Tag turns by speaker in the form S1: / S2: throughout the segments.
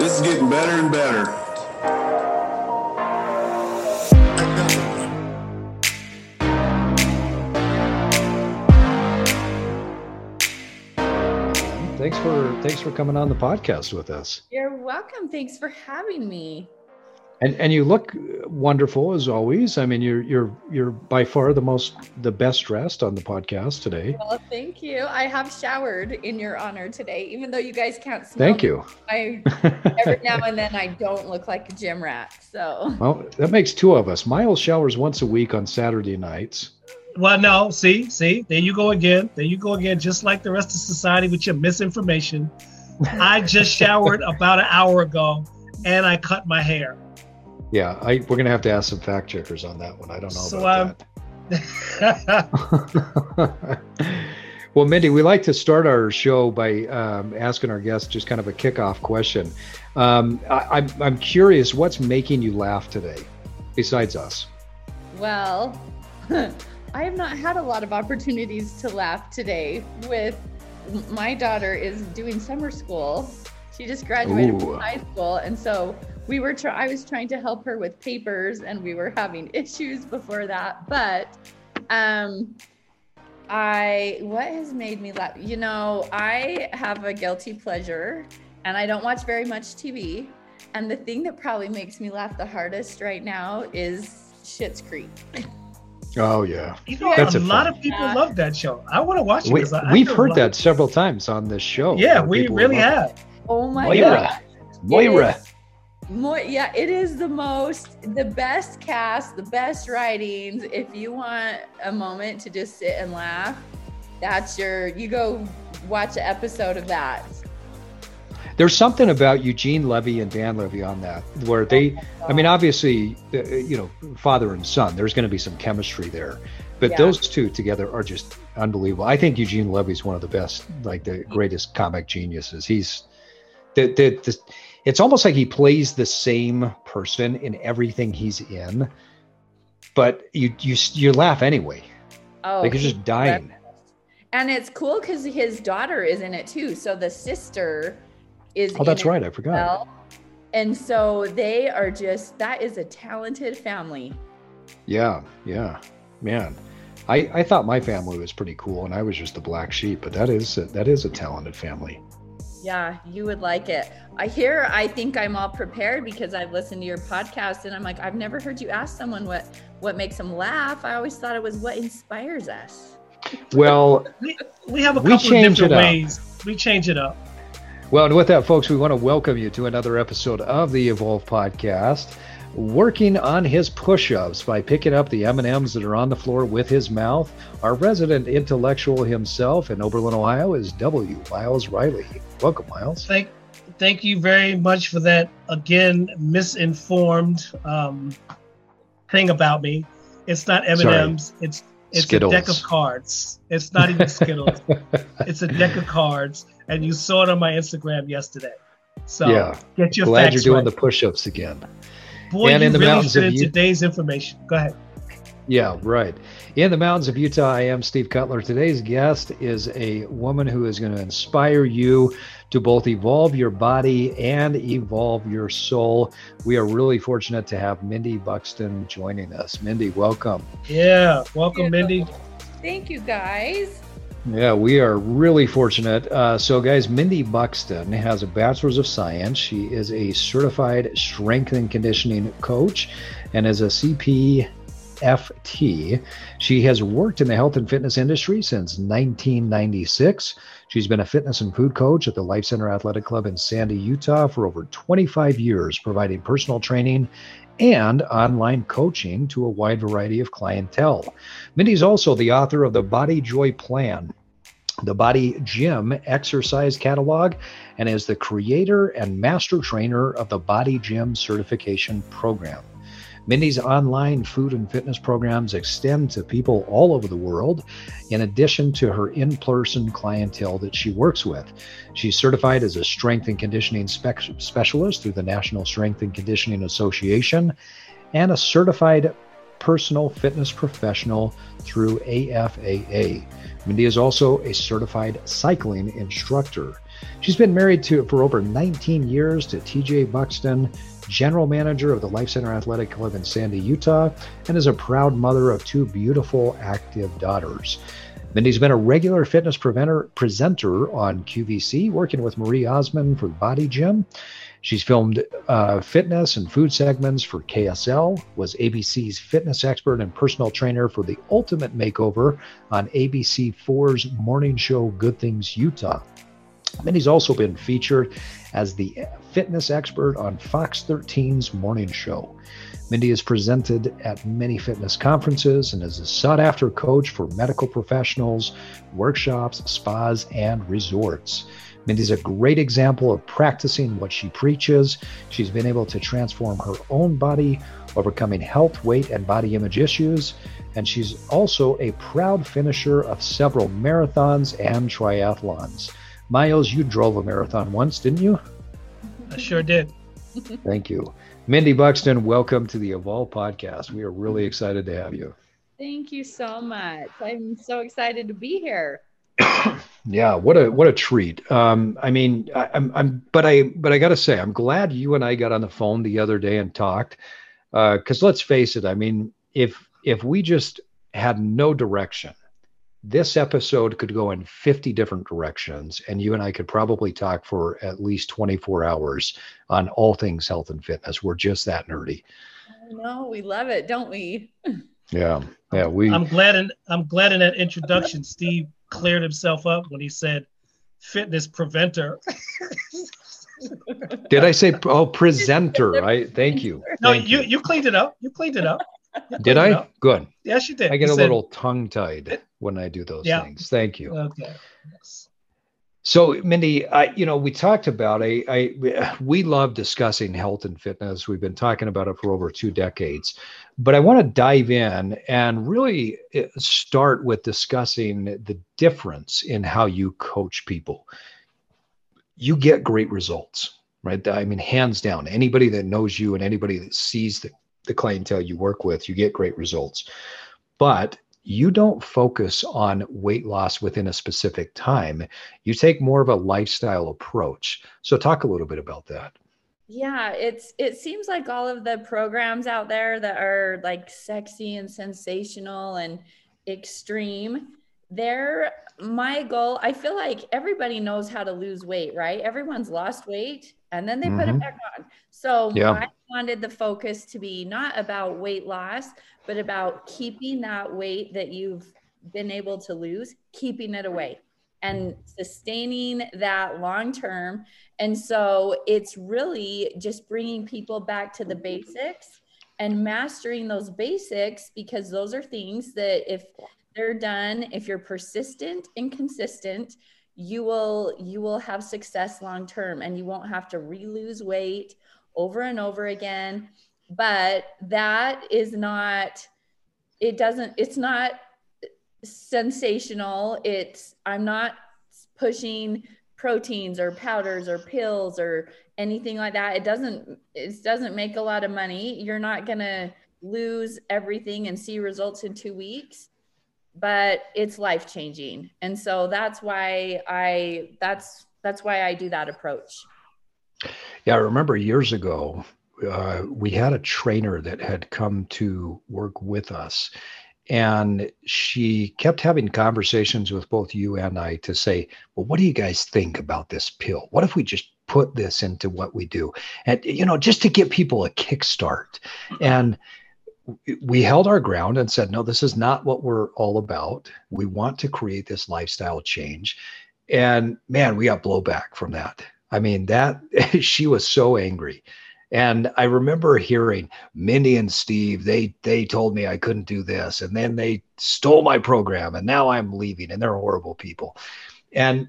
S1: This is getting better and better.
S2: Thanks for thanks for coming on the podcast with us.
S3: You're welcome. Thanks for having me.
S2: And and you look wonderful as always. I mean, you're you're you're by far the most the best dressed on the podcast today.
S3: Well, thank you. I have showered in your honor today, even though you guys can't smell.
S2: Thank you.
S3: I every now and then I don't look like a gym rat. So
S2: well, that makes two of us. Miles showers once a week on Saturday nights.
S4: Well, no, see, see, there you go again. There you go again, just like the rest of society with your misinformation. I just showered about an hour ago and I cut my hair.
S2: Yeah, I, we're gonna have to ask some fact checkers on that one. I don't know
S4: So,
S2: about
S4: um,
S2: that. well, Mindy, we like to start our show by um, asking our guests just kind of a kickoff question. Um, I, I'm I'm curious, what's making you laugh today, besides us?
S3: well, I have not had a lot of opportunities to laugh today. With my daughter is doing summer school. She just graduated
S2: Ooh.
S3: from high school, and so we were. Try- I was trying to help her with papers, and we were having issues before that. But um, I what has made me laugh? You know, I have a guilty pleasure, and I don't watch very much TV. And the thing that probably makes me laugh the hardest right now is Schitt's Creek.
S2: Oh yeah,
S4: you know,
S2: That's
S4: a
S2: a
S4: lot
S2: fun-
S4: of people
S3: Yeah.
S4: love that show. I want to watch it.
S2: we,
S4: 'cause I- I
S2: we've
S4: know a
S2: heard
S4: lot-
S2: that several times on this show.
S4: Yeah, we really
S2: love
S4: have.
S3: Oh my
S2: Moira.
S3: god.
S2: Moira.
S3: Mo- yeah, it is the most, the best cast, the best writings. If you want a moment to just sit and laugh, that's your, you go watch an episode of that.
S2: There's something about Eugene Levy and Dan Levy on that where they, I mean, obviously, uh, you know, father and son. There's going to be some chemistry there, but
S3: Yeah.
S2: those two together are just unbelievable. I think Eugene Levy's one of the best, like the greatest comic geniuses. He's the the, the it's almost like he plays the same person in everything he's in, but you you you laugh anyway.
S3: Oh,
S2: Like you're just dying.
S3: And it's cool because his daughter is in it too. So the sister is.
S2: Oh, that's right. I forgot.
S3: well. And so they are just, that is a talented family.
S2: Yeah, yeah, man. I, I thought my family was pretty cool, and I was just the black sheep. But that is a, that is a talented family.
S3: Yeah, you would like it. I hear I think I'm all prepared because I've listened to your podcast and I'm like, I've never heard you ask someone what what makes them laugh. I always thought it was what inspires us.
S2: Well,
S4: We, we have a
S2: We
S4: couple of different ways. We change it up.
S2: well, and with that, folks, we want to welcome you to another episode of the Evolve Podcast. Working on his push-ups by picking up the M&Ms that are on the floor with his mouth, our resident intellectual himself in Oberlin, Ohio, is W. Miles Riley. Welcome, Miles.
S4: Thank, thank you very much for that. Again, misinformed um, thing about me. It's not M and M's. It's it's
S2: Skittles.
S4: a deck of cards. It's not even Skittles. it's a deck of cards, and you saw it on my Instagram yesterday. So
S2: Yeah.
S4: get your
S2: Glad you're doing
S4: right.
S2: the push-ups again.
S4: Boy,
S2: and
S4: you
S2: in the
S4: really
S2: mountains
S4: fit
S2: of
S4: in
S2: Ut-
S4: today's information. Go ahead.
S2: Yeah, right. In the mountains of Utah, I am Steve Cutler. Today's guest is a woman who is going to inspire you to both evolve your body and evolve your soul. We are really fortunate to have Mindy Buxton joining us. Mindy, welcome.
S4: Yeah, welcome, Mindy.
S3: Thank you guys.
S2: Yeah, we are really fortunate. Uh, so, guys, Mindy Buxton has a bachelor's of science. She is a certified strength and conditioning coach and is a CPFT. She has worked in the health and fitness industry since 1996. She's been a fitness and food coach at the Life Centre Athletic Club in Sandy, Utah for over 25 years, providing personal training and online coaching to a wide variety of clientele. Mindy's also the author of the BodyJoy Plan, the BodyGym Exercise Catalog, and is the creator and master trainer of the BodyGym Certification Program. Mindy's online food and fitness programs extend to people all over the world, in addition to her in person clientele that she works with. She's certified as a strength and conditioning spec- specialist through the National Strength and Conditioning Association and a certified personal fitness professional through AFAA. Mindy is also a certified cycling instructor. She's been married to for over 19 years to TJ Buxton, general manager of the Life Centre Athletic Club in Sandy, Utah, and is a proud mother of two beautiful active daughters. Mindy's been a regular fitness presenter on QVC, working with Marie Osmond for BodyGym. She's filmed uh, fitness and food segments for KSL, was ABC's fitness expert and personal trainer for the Ultimate Makeover on ABC4's morning show Good Things Utah. Mindy's also been featured as the fitness expert on Fox 13's morning show. Mindy is presented at many fitness conferences and is a sought after coach for medical professionals, workshops, spas, and resorts. Mindy's a great example of practicing what she preaches. She's been able to transform her own body, overcoming health, weight, and body image issues. And she's also a proud finisher of several marathons and triathlons. Miles, you drove a marathon once, didn't you?
S4: I sure did.
S2: Thank you. Mindy Buxton, welcome to the Evolve podcast. We are really excited to have you.
S3: Thank you so much. I'm so excited to be here.
S2: Yeah, what a what a treat. Um, I mean, I, am I'm, I'm, but I, but I got to say, I'm glad you and I got on the phone the other day and talked. Because uh, let's face it, I mean, if if we just had no direction, this episode could go in 50 different directions and you and I could probably talk for at least 24 hours on all things health and fitness. We're just that nerdy.
S3: No, we love it, don't we?
S2: Yeah. Yeah, we
S4: I'm glad in I'm glad in that introduction Steve cleared himself up when he said fitness preventer.
S2: Did I say oh presenter, right? Thank you.
S4: No,
S2: Thank
S4: you, you cleaned it up. You cleaned it up.
S2: Did I? Good.
S4: Yes, you did.
S2: I get
S4: you
S2: a
S4: said,
S2: little tongue tied when I do those
S4: Yeah.
S2: things. Thank you.
S4: Okay. Yes.
S2: So, Mindy, I, you know, we talked about I, I, we love discussing health and fitness. We've been talking about it for over two decades, but I want to dive in and really eh, start with discussing the difference in how you coach people. You get great results, right? I mean, hands down. Anybody that knows you and anybody that sees the, the clientele you work with, you get great results. But you don't focus on weight loss within a specific time. You take more of a lifestyle approach. So, talk a little bit about that.
S3: Yeah, it's it seems like all of the programs out there that are like sexy and sensational and extreme, they're my goal. I feel like everybody knows how to lose weight, right? Everyone's lost weight and then they put it
S2: Mhm.
S3: back on. So
S2: Yeah.
S3: I wanted the focus to be not about weight loss, but about keeping that weight that you've been able to lose, keeping it away and sustaining that long term. And so it's really just bringing people back to the basics and mastering those basics because those are things that if they're done, if you're persistent and consistent, you will you will have success long term and you won't have to re-lose weight over and over again. But that is not it doesn't it's not sensational. It's I'm not pushing proteins or powders or pills or anything like that. It doesn't it doesn't make a lot of money. You're not going to lose everything and see results in 2 weeks, but it's life changing. And so that's why I that's that's why I do that approach.
S2: Yeah, I remember years ago, uh, we had a trainer that had come to work with us. And she kept having conversations with both you and I to say, well, what do you guys think about this pill? What if we just put this into what we do? And, you know, just to give people a kickstart. And we held our ground and said, no, this is not what we're all about. We want to create this lifestyle change. And man, we got blowback from that. I mean, that she was so angry. And I remember hearing Mindy and Steve, they they told me I couldn't do this. And then they stole my program and now I'm leaving and they're horrible people. And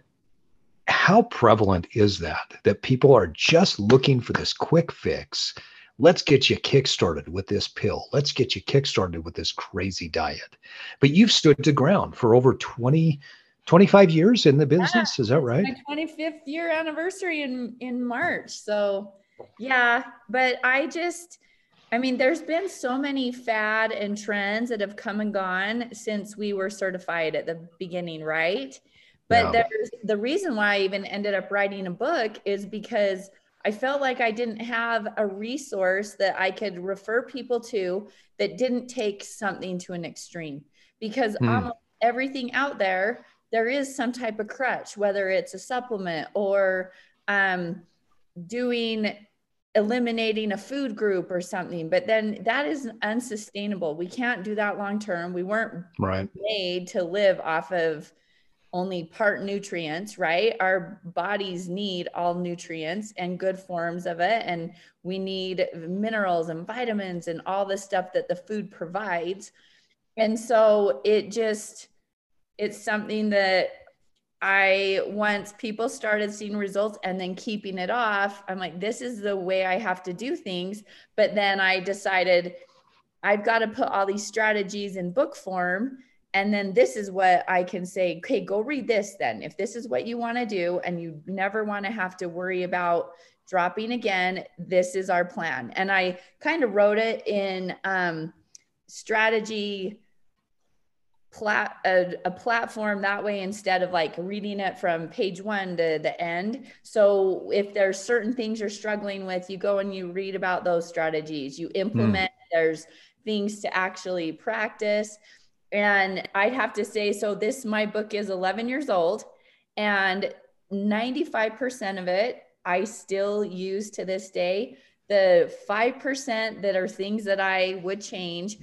S2: how prevalent is that? That people are just looking for this quick fix. Let's get you kickstarted with this pill. Let's get you kickstarted with this crazy diet. But you've stood to ground for over 20, 25 years in the business. Is that right?
S3: my 25th year anniversary in in March. So, yeah, but I just I mean, there's been so many fad and trends that have come and gone since we were certified at the beginning, right? But yeah. there's the reason why I even ended up writing a book is because I felt like I didn't have a resource that I could refer people to that didn't take something to an extreme. Because mm. almost everything out there, there is some type of crutch, whether it's a supplement or um, doing eliminating a food group or something but then that is unsustainable we can't do that long term we weren't
S2: right
S3: made to live off of only part nutrients right our bodies need all nutrients and good forms of it and we need minerals and vitamins and all the stuff that the food provides and so it just it's something that I once people started seeing results and then keeping it off, I'm like, this is the way I have to do things. But then I decided I've got to put all these strategies in book form. And then this is what I can say, okay, go read this then. If this is what you want to do and you never want to have to worry about dropping again, this is our plan. And I kind of wrote it in um, strategy plat a, a, platform that way instead of like reading it from page one to the end so if there's certain things you're struggling with you go and you read about those strategies you implement mm. there's things to actually practice and i'd have to say so this my book is 11 years old and 95% of it i still use to this day the 5% that are things that i would change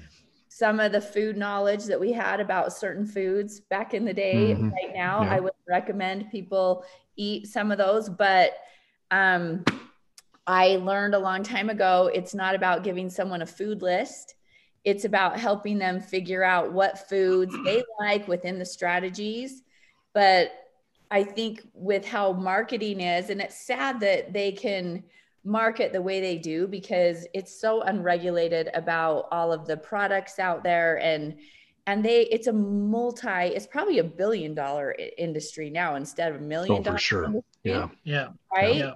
S3: some of the food knowledge that we had about certain foods back in the day mm-hmm. right now yeah. i would recommend people eat some of those but um, i learned a long time ago it's not about giving someone a food list it's about helping them figure out what foods they like within the strategies. But i think with how marketing is and it's sad that they can market the way they do because it's so unregulated about all of the products out there. And and they it's a multi it's probably a billion dollar industry now instead of a million
S2: oh, for sure. industry,
S4: yeah. Yeah.
S3: Right?
S4: Yeah.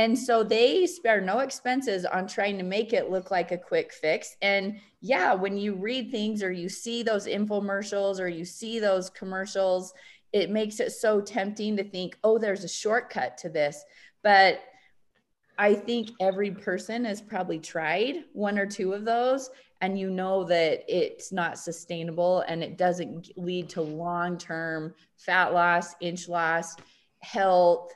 S3: And so they spare no expenses on trying to make it look like a quick fix and yeah when you read things or you see those infomercials or you see those commercials it makes it so tempting to think oh there's a shortcut to this but I think every person has probably tried one or two of those, and you know that it's not sustainable and it doesn't lead to long term fat loss, inch loss, health.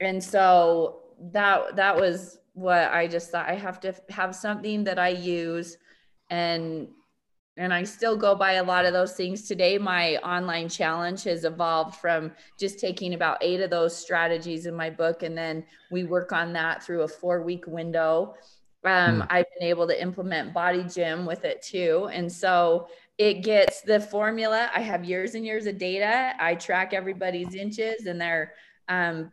S3: And so that that was what I just thought I have to have something that I use and and I still go by a lot of those things today. My online challenge has evolved from just taking about eight of those strategies in my book, and then we work on that through a four week window. Um, mm. I've been able to implement BodyGym with it too. And so it gets the formula. I have years and years of data. I track everybody's inches and their um,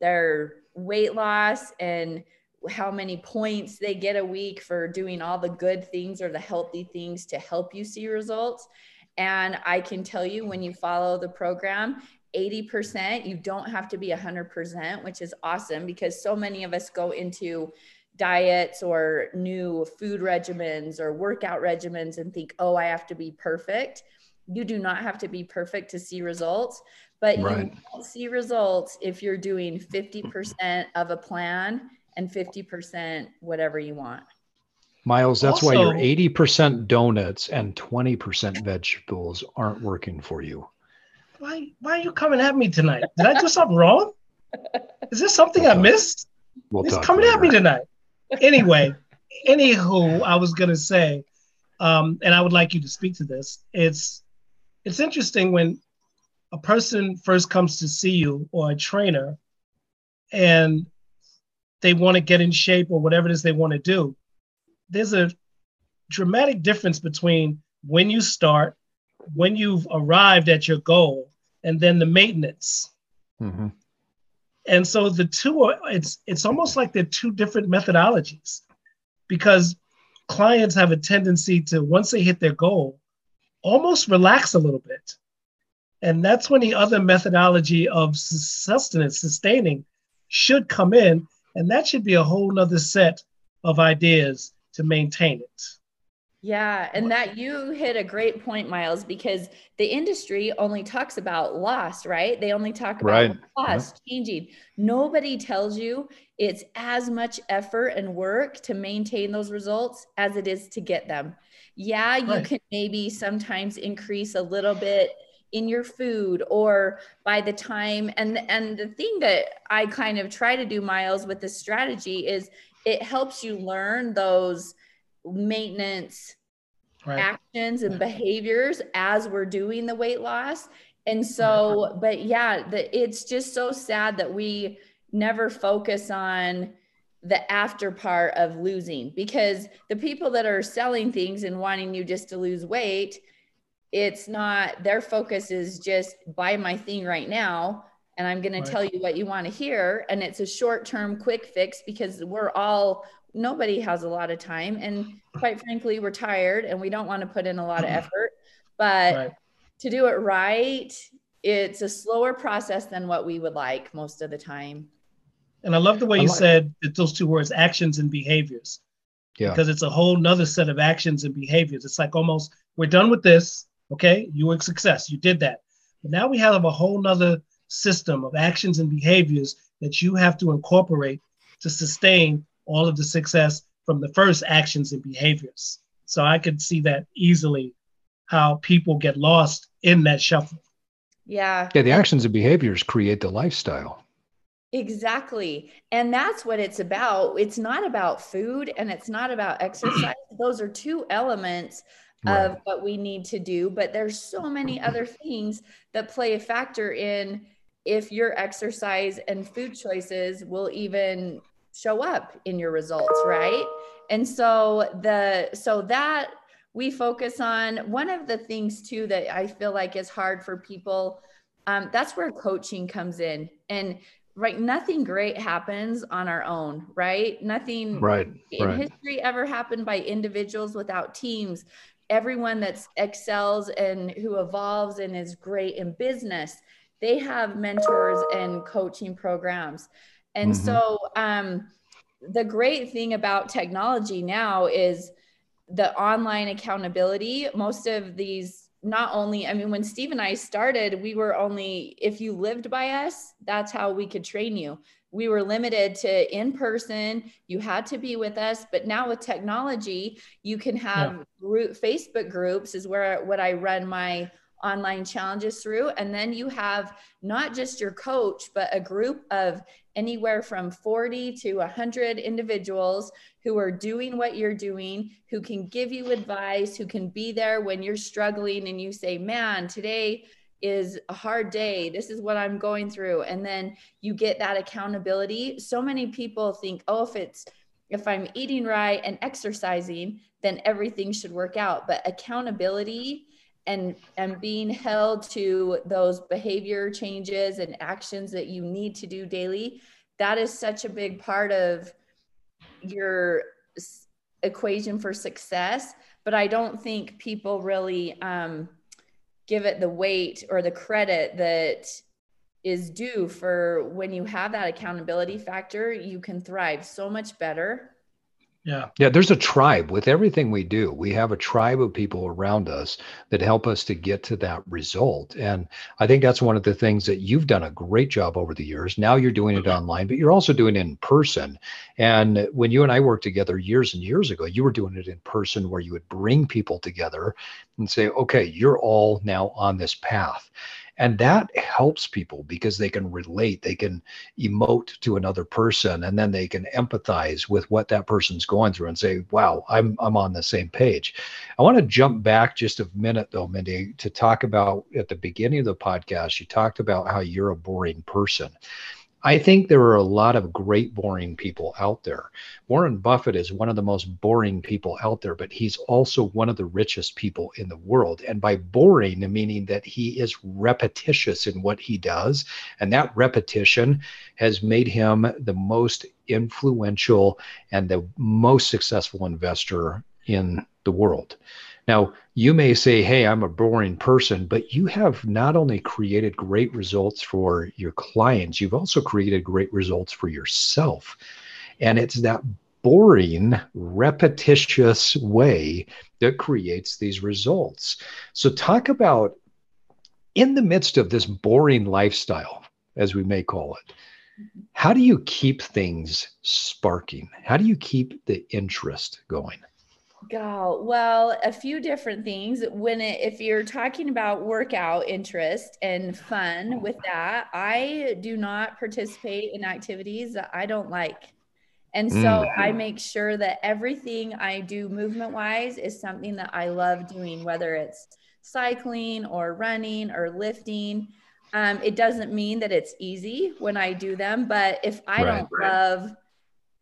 S3: their weight loss and how many points they get a week for doing all the good things or the healthy things to help you see results. And I can tell you when you follow the program, 80%, you don't have to be 100%, which is awesome because so many of us go into diets or new food regimens or workout regimens and think, oh, I have to be perfect. You do not have to be perfect to see results, but right. you won't see results if you're doing 50% of a plan and 50% whatever you want.
S2: Miles, that's also, why your 80% donuts and 20% vegetables aren't working for you.
S4: Why why are you coming at me tonight? Did I do something wrong? Is there something we'll I missed? We'll He's coming later. at me tonight. Anyway, anywho, I was gonna say, um, and I would like you to speak to this. It's it's interesting when a person first comes to see you or a trainer and they want to get in shape or whatever it is they want to do, there's a dramatic difference between when you start, when you've arrived at your goal, and then the maintenance. Mm-hmm. And so the two are it's it's almost like they're two different methodologies because clients have a tendency to once they hit their goal almost relax a little bit. And that's when the other methodology of sustenance, sustaining, should come in and that should be a whole nother set of ideas to maintain it.
S3: Yeah, and that you hit a great point, Miles, because the industry only talks about loss, right? They only talk about right. loss, yeah. changing. Nobody tells you it's as much effort and work to maintain those results as it is to get them. Yeah, you right. can maybe sometimes increase a little bit in your food or by the time and and the thing that I kind of try to do Miles with this strategy is it helps you learn those maintenance right. actions and behaviors as we're doing the weight loss. And so, but yeah, the, it's just so sad that we never focus on the after part of losing because the people that are selling things and wanting you just to lose weight, it's not their focus is just buy my thing right now and I'm going right. to tell you what you want to hear and it's a short-term quick fix because we're all nobody has a lot of time and quite frankly we're tired and we don't want to put in a lot of effort but right. to do it right it's a slower process than what we would like most of the time
S4: and i love the way you like- said that those two words actions and behaviors yeah because it's a whole nother set of actions and behaviors it's like almost we're done with this okay you were a success you did that but now we have a whole nother system of actions and behaviors that you have to incorporate to sustain all of the success from the first actions and behaviors. So I could see that easily how people get lost in that shuffle.
S3: Yeah.
S2: Yeah, the actions and behaviors create the lifestyle.
S3: Exactly. And that's what it's about. It's not about food and it's not about exercise. Those are two elements of what we need to do, but there's so many other things that play a factor in if your exercise and food choices will even show up in your results, right? And so the so that we focus on one of the things too that I feel like is hard for people. Um, that's where coaching comes in, and right, nothing great happens on our own, right? Nothing
S2: right
S3: in
S2: right.
S3: history ever happened by individuals without teams. Everyone that excels and who evolves and is great in business, they have mentors and coaching programs. And mm-hmm. so um, the great thing about technology now is the online accountability. Most of these, not only, I mean, when Steve and I started, we were only, if you lived by us, that's how we could train you. We were limited to in person. You had to be with us. But now with technology, you can have yeah. group, Facebook groups, is where what I run my online challenges through. And then you have not just your coach, but a group of anywhere from 40 to 100 individuals who are doing what you're doing, who can give you advice, who can be there when you're struggling and you say, man, today is a hard day. This is what I'm going through. And then you get that accountability. So many people think, oh, if it's, if I'm eating right and exercising, then everything should work out. But accountability and and being held to those behavior changes and actions that you need to do daily that is such a big part of your equation for success but i don't think people really um, give it the weight or the credit that is due for when you have that accountability factor you can thrive so much better
S4: yeah.
S2: Yeah, there's a tribe with everything we do. We have a tribe of people around us that help us to get to that result. And I think that's one of the things that you've done a great job over the years. Now you're doing it mm-hmm. online, but you're also doing it in person. And when you and I worked together years and years ago, you were doing it in person where you would bring people together and say, okay, you're all now on this path. And that helps people because they can relate, they can emote to another person, and then they can empathize with what that person's going through and say, wow, I'm, I'm on the same page. I want to jump back just a minute, though, Mindy, to talk about at the beginning of the podcast, you talked about how you're a boring person. I think there are a lot of great boring people out there. Warren Buffett is one of the most boring people out there, but he's also one of the richest people in the world. And by boring, meaning that he is repetitious in what he does. And that repetition has made him the most influential and the most successful investor in the world. Now, you may say, Hey, I'm a boring person, but you have not only created great results for your clients, you've also created great results for yourself. And it's that boring, repetitious way that creates these results. So, talk about in the midst of this boring lifestyle, as we may call it, how do you keep things sparking? How do you keep the interest going?
S3: Go well, a few different things. When it, if you're talking about workout interest and fun with that, I do not participate in activities that I don't like. And so mm. I make sure that everything I do movement wise is something that I love doing, whether it's cycling or running or lifting. Um, it doesn't mean that it's easy when I do them, but if I right, don't right. love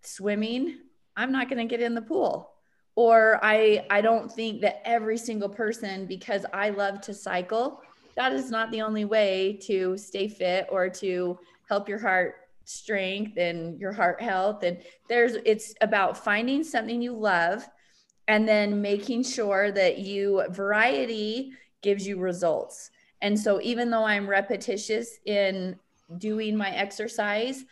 S3: swimming, I'm not going to get in the pool. Or I I don't think that every single person because I love to cycle, that is not the only way to stay fit or to help your heart strength and your heart health. And there's it's about finding something you love and then making sure that you variety gives you results. And so even though i'm repetitious in doing my exercise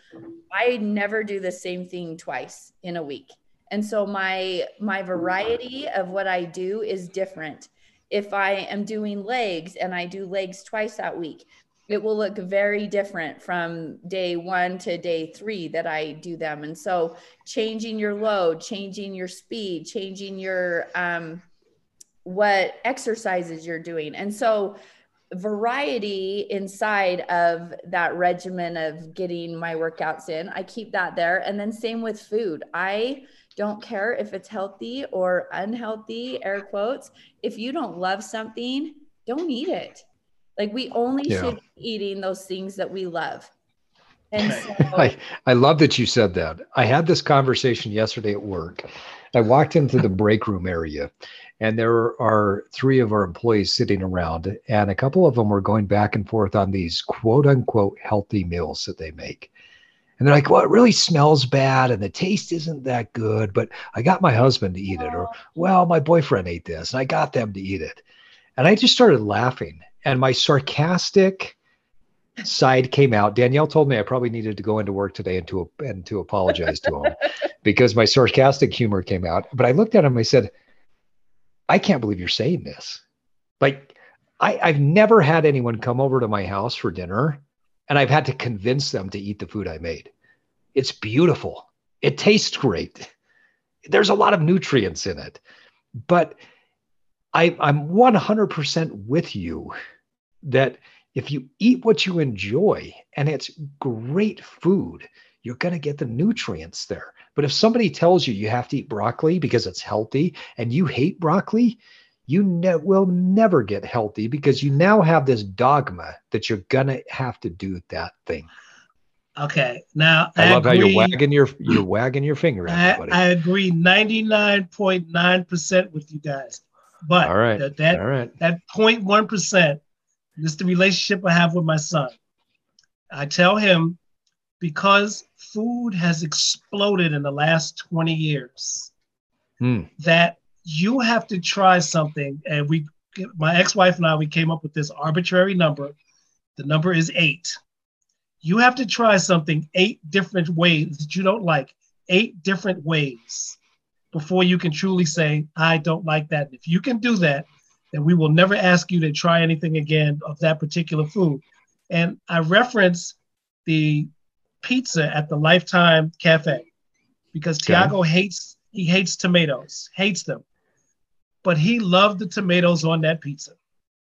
S3: i never do the same thing twice in a week and so my my variety of what i do is different if i am doing legs and i do legs twice that week it will look very different from day one to day three that I do them. And so changing your load, changing your speed, changing your um, what exercises you're doing. And so variety inside of that regimen of getting my workouts in, I keep that there. And then same with food. I don't care if it's healthy or unhealthy, air quotes. If you don't love something, don't eat it like we only yeah. should be eating those things that we love.
S2: And so, I, I love that you said that. I had this conversation yesterday at work. I walked into the break room area and there are three of our employees sitting around and a couple of them were going back and forth on these quote unquote healthy meals that they make. And they're like, well, it really smells bad and the taste isn't that good, but I got my husband to eat it. Or, well, my boyfriend ate this and I got them to eat it. And I just started laughing and my sarcastic side came out. Danielle told me I probably needed to go into work today and to and to apologize to him because my sarcastic humor came out. But I looked at him. And I said, "I can't believe you're saying this. Like, I, I've never had anyone come over to my house for dinner, and I've had to convince them to eat the food I made. It's beautiful. It tastes great. There's a lot of nutrients in it, but." I, I'm 100% with you that if you eat what you enjoy and it's great food, you're going to get the nutrients there. But if somebody tells you you have to eat broccoli because it's healthy and you hate broccoli, you ne- will never get healthy because you now have this dogma that you're going to have to do that thing.
S4: Okay. Now
S2: I, I love agree. how you're wagging your you're wagging your finger.
S4: at I, I agree 99.9% with you guys. But
S2: all right.
S4: that, that,
S2: all right.
S4: that 0.1% this is the relationship I have with my son. I tell him because food has exploded in the last 20 years mm. that you have to try something. And we, my ex-wife and I, we came up with this arbitrary number. The number is eight. You have to try something eight different ways that you don't like, eight different ways before you can truly say, I don't like that. If you can do that, then we will never ask you to try anything again of that particular food. And I reference the pizza at the Lifetime Cafe because okay. Tiago hates he hates tomatoes, hates them. But he loved the tomatoes on that pizza.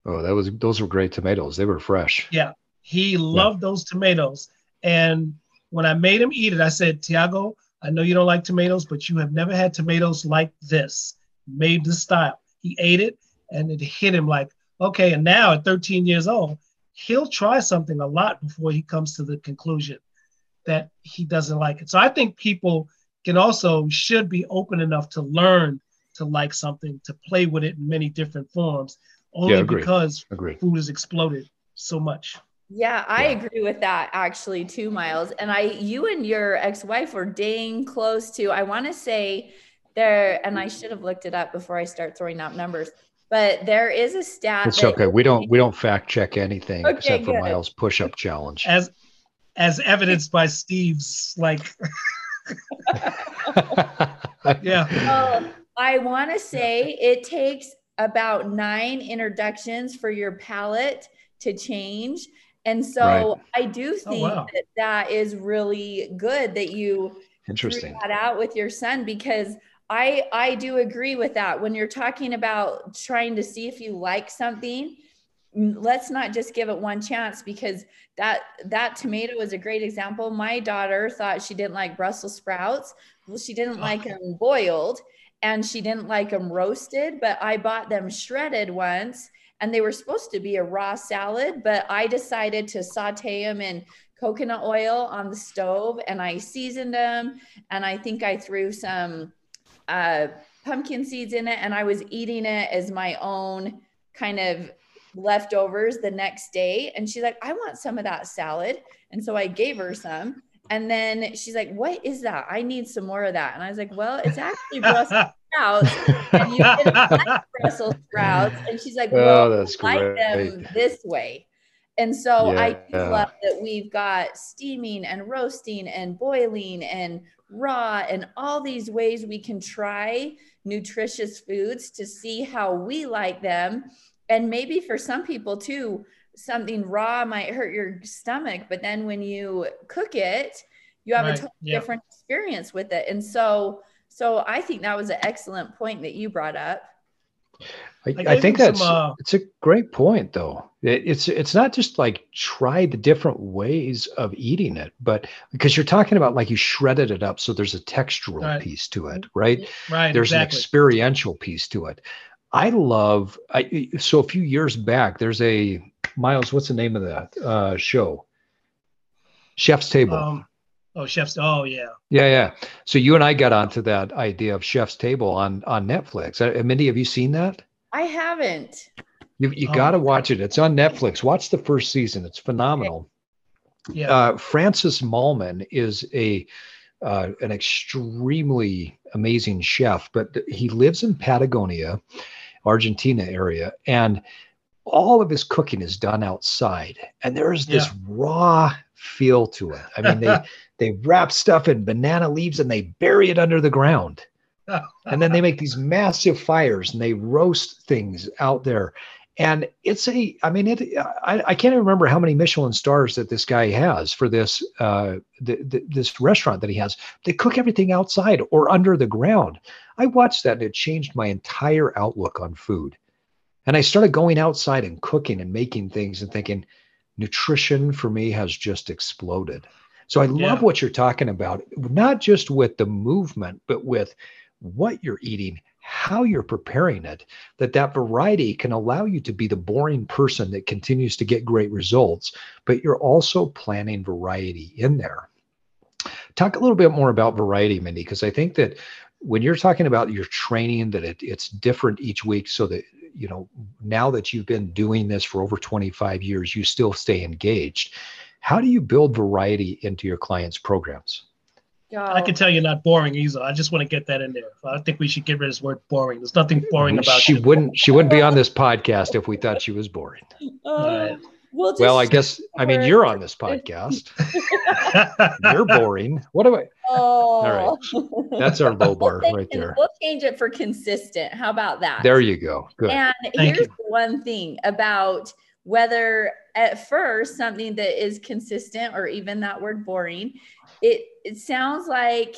S2: Oh, that was those were great tomatoes. They were fresh.
S4: Yeah. He loved yeah. those tomatoes. And when I made him eat it, I said, Tiago, I know you don't like tomatoes, but you have never had tomatoes like this, made the style. He ate it and it hit him like, okay, and now at 13 years old, he'll try something a lot before he comes to the conclusion that he doesn't like it. So I think people can also should be open enough to learn to like something, to play with it in many different forms, only yeah, because
S2: agree.
S4: food has exploded so much.
S3: Yeah, I yeah. agree with that actually too, Miles. And I you and your ex-wife were dang close to, I want to say there, and I should have looked it up before I start throwing out numbers but there is a stat.
S2: It's okay. We don't we don't fact check anything okay, except for good. Miles push up challenge.
S4: As as evidenced by Steve's like yeah.
S3: Well, I want to say it takes about nine introductions for your palate to change. And so right. I do oh, think oh, wow. that that is really good that you
S2: interesting
S3: that out with your son because I I do agree with that. When you're talking about trying to see if you like something, mm, let's not just give it one chance because that that tomato is a great example. My daughter thought she didn't like Brussels sprouts. Well, she didn't oh. like them boiled and she didn't like them roasted, but I bought them shredded once and they were supposed to be a raw salad, but I decided to saute them in coconut oil on the stove and I seasoned them. And I think I threw some uh, pumpkin seeds in it and I was eating it as my own kind of leftovers the next day. And she's like, I want some of that salad. And so I gave her some. And then she's like, What is that? I need some more of that. And I was like, Well, it's actually Brussels sprouts. And you didn't like Brussels sprouts. And she's like, oh, Well, oh, that's I like them this way. And so yeah, I yeah. love that we've got steaming and roasting and boiling and raw and all these ways we can try nutritious foods to see how we like them. And maybe for some people too, something raw might hurt your stomach, but then when you cook it, you have right. a totally yeah. different experience with it. And so, so I think that was an excellent point that you brought up.
S2: I, I, think that's some, uh, it's a great point though. It, it's it's not just like try the different ways of eating it, but because you're talking about like you shredded it up, so there's a textural right. piece to it, right?
S4: Right.
S2: There's
S4: exactly.
S2: an experiential piece to it. I love. I so a few years back, there's a Miles, what's the name of that uh, show? Chef's Table. Um,
S4: oh, Chef's. Oh, yeah.
S2: Yeah, yeah. So you and I got onto that idea of Chef's Table on on Netflix. Uh, Mindy, have you seen that?
S3: I haven't.
S2: You you oh. got to watch it. It's on Netflix. Watch the first season. It's phenomenal. Yeah. Uh, Francis Mallmann is a uh, an extremely amazing chef, but he lives in Patagonia, Argentina area, and all of his cooking is done outside and there's this yeah. raw feel to it. I mean they they wrap stuff in banana leaves and they bury it under the ground. And then they make these massive fires and they roast things out there and it's a i mean it i, I can't even remember how many michelin stars that this guy has for this uh the, the, this restaurant that he has they cook everything outside or under the ground i watched that and it changed my entire outlook on food and I started going outside and cooking and making things and thinking, nutrition for me has just exploded. So I love yeah. what you're talking about, not just with the movement, but with what you're eating, how you're preparing it, that that variety can allow you to be the boring person that continues to get great results, but you're also planning variety in there. Talk a little bit more about variety, Mindy, because I think that when you're talking about your training, that it, it's different each week so that you know now that you've been doing this for over 25 years you still stay engaged how do you build variety into your clients programs
S4: I can tell you're not boring either. I just want to get that in there. I think we should get rid of this word boring. There's nothing boring about
S2: she you. wouldn't she wouldn't be on this podcast if we thought she was boring.
S3: Uh,
S2: We'll, well I guess I mean you're on this podcast. you're boring. What do I? Oh. All right, that's our low bar we'll right there.
S3: We'll change it for consistent. How about that?
S2: There you go. Good.
S3: And Thank here's you. one thing about whether at first something that is consistent or even that word boring, it it sounds like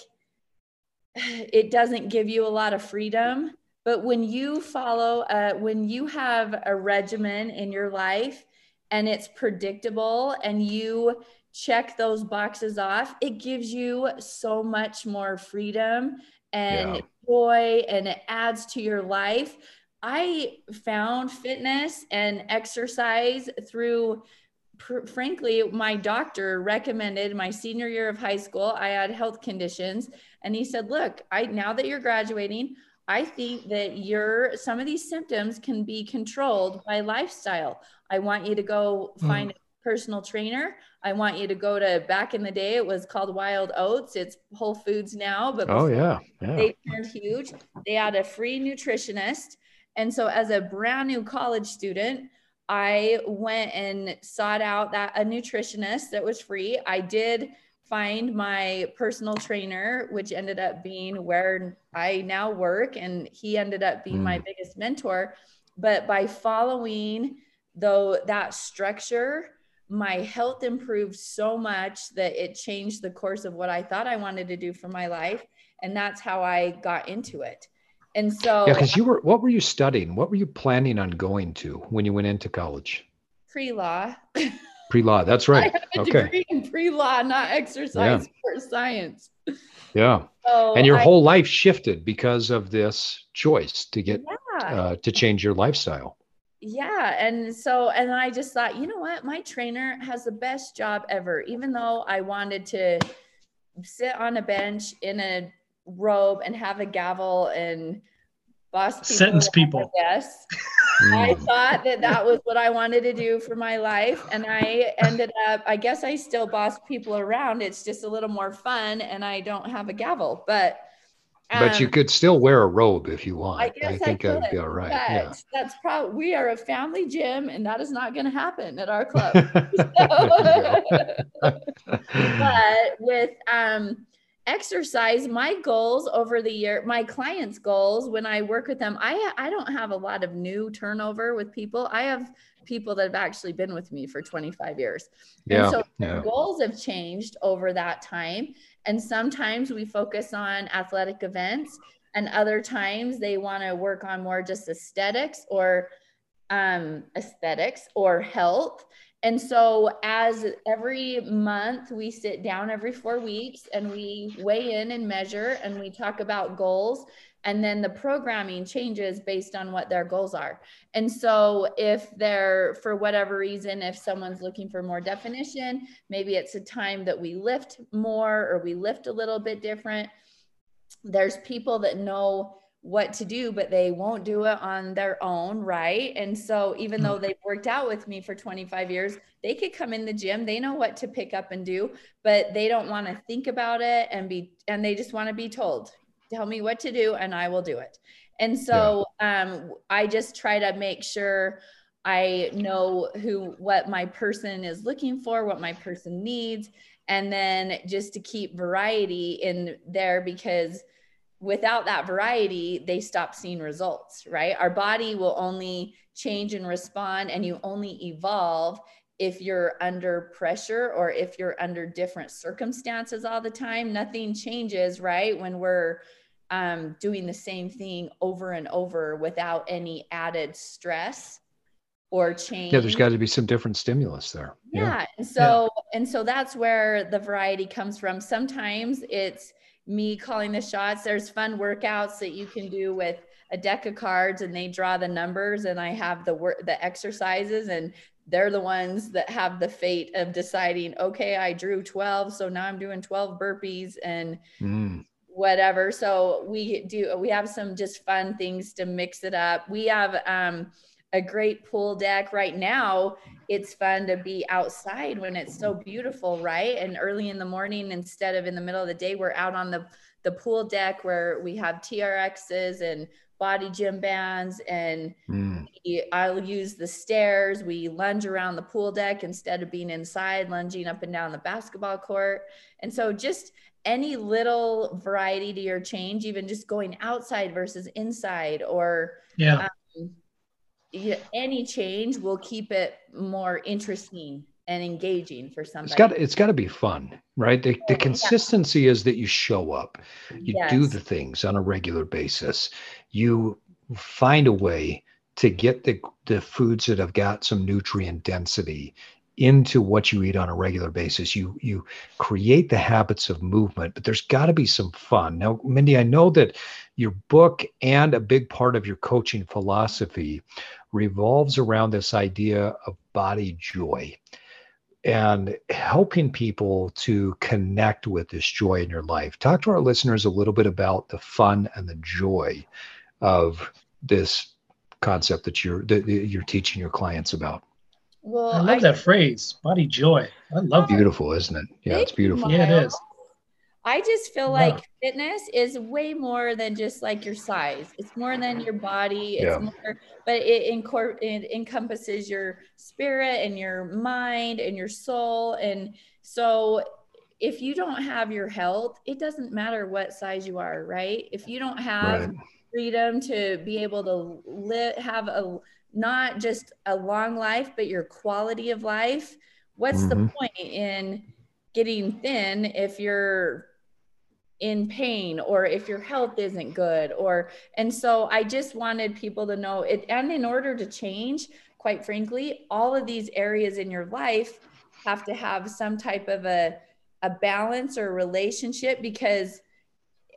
S3: it doesn't give you a lot of freedom. But when you follow, uh, when you have a regimen in your life and it's predictable and you check those boxes off, it gives you so much more freedom and yeah. joy and it adds to your life. I found fitness and exercise through pr- frankly my doctor recommended my senior year of high school I had health conditions and he said, "Look, I now that you're graduating, I think that your some of these symptoms can be controlled by lifestyle. I want you to go hmm. find mm. a personal trainer. I want you to go to back in the day it was called Wild Oats. It's Whole Foods now, but
S2: oh yeah, yeah.
S3: they turned huge. They had a free nutritionist. And so as a brand new college student, I went and sought out that a nutritionist that was free. I did find my personal trainer, which ended up being where I now work. And he ended up being mm. my biggest mentor. But by following though that structure, my health improved so much that it changed the course of what I thought I wanted to do for my life. And that's how I got into it. And so,
S2: yeah, because you were, what were you studying? What were you planning on going to when you went into college?
S3: Pre law.
S2: Pre law. That's right.
S3: okay. Pre law, not exercise yeah. or science.
S2: Yeah. So and your I, whole life shifted because of this choice to get yeah. uh, to change your lifestyle.
S3: Yeah. And so, and I just thought, you know what? My trainer has the best job ever, even though I wanted to sit on a bench in a robe and have a gavel and boss
S4: people sentence people.
S3: Yes. I thought that that was what I wanted to do for my life. And I ended up, I guess I still boss people around. It's just a little more fun and I don't have a gavel, but.
S2: Um, but you um, could still wear a robe if you want. I, I think I would be all right. Yeah.
S3: That's probably, we are a family gym and that is not going to happen at our club. but with, um, exercise my goals over the year my clients goals when i work with them. I i don't have a lot of new turnover with people. I have people that have actually been with me for 25 years.
S2: Yeah, and so yeah.
S3: goals have changed over that time. And sometimes we focus on athletic events and other times they want to work on more just aesthetics or um, aesthetics or health and so, as every month we sit down every four weeks and we weigh in and measure and we talk about goals. And then the programming changes based on what their goals are. And so, if they're, for whatever reason, if someone's looking for more definition, maybe it's a time that we lift more or we lift a little bit different. There's people that know what to do, but they won't do it on their own, right? And so, even though mm. they've worked out with me for 25 years, they could come in the gym, they know what to pick up and do, but they don't want to think about it and be, and they just want to be told, tell me what to do and I will do it. And so, yeah. um, I just try to make sure I know who, what my person is looking for, what my person needs, and then just to keep variety in there because without that variety, they stop seeing results, right? Our body will only change and respond, and you only evolve if you're under pressure or if you're under different circumstances all the time. Nothing changes, right? When we're um, doing the same thing over and over without any added stress or change.
S2: Yeah, there's got to be some different stimulus there.
S3: Yeah. yeah. And so, yeah. and so that's where the variety comes from. Sometimes it's, me calling the shots. There's fun workouts that you can do with a deck of cards and they draw the numbers and I have the work the exercises and they're the ones that have the fate of deciding, okay, I drew 12, so now I'm doing 12 burpees and mm. whatever. So we do we have some just fun things to mix it up. We have um a great pool deck. Right now it's fun to be outside when it's so beautiful right? And early in the morning instead of in the middle of the day we're out on the the pool deck where we have trx's and BodyGym bands. And mm. we, i'll use the stairs. We lunge around the pool deck instead of being inside lunging up and down the basketball court. And so just any little variety to your change even just going outside versus inside or
S4: yeah
S3: any change will keep it more interesting and engaging for somebody.
S2: It's got it's got to be fun, right? The, the oh, consistency yeah. is that you show up, you yes. do the things on a regular basis, you find a way to get the the foods that have got some nutrient density into what you eat on a regular basis. You you create the habits of movement, but there's got to be some fun. Now, Mindy, I know that your book and a big part of your coaching philosophy revolves around this idea of BodyJoy and helping people to connect with this joy in your life. Talk to our listeners a little bit about the fun and the joy of this concept that you're that you're teaching your clients about.
S4: Well, I love I, that phrase, BodyJoy. I love
S2: beautiful, is isn't it? Yeah, it's beautiful.
S4: Yeah, it is.
S3: I just feel like fitness is way more than just like your size. It's more than your body. It's yeah. more, but it, incor- it encompasses your spirit and your mind and your soul. And so if you don't have your health, it doesn't matter what size you are, right? If you don't have right. freedom to be able to live, have a not just a long life, but your quality of life, what's mm-hmm. the point in getting thin if you're in pain or if your health isn't good or and so i just wanted people to know it and in order to change quite frankly all of these areas in your life have to have some type of a a balance or relationship because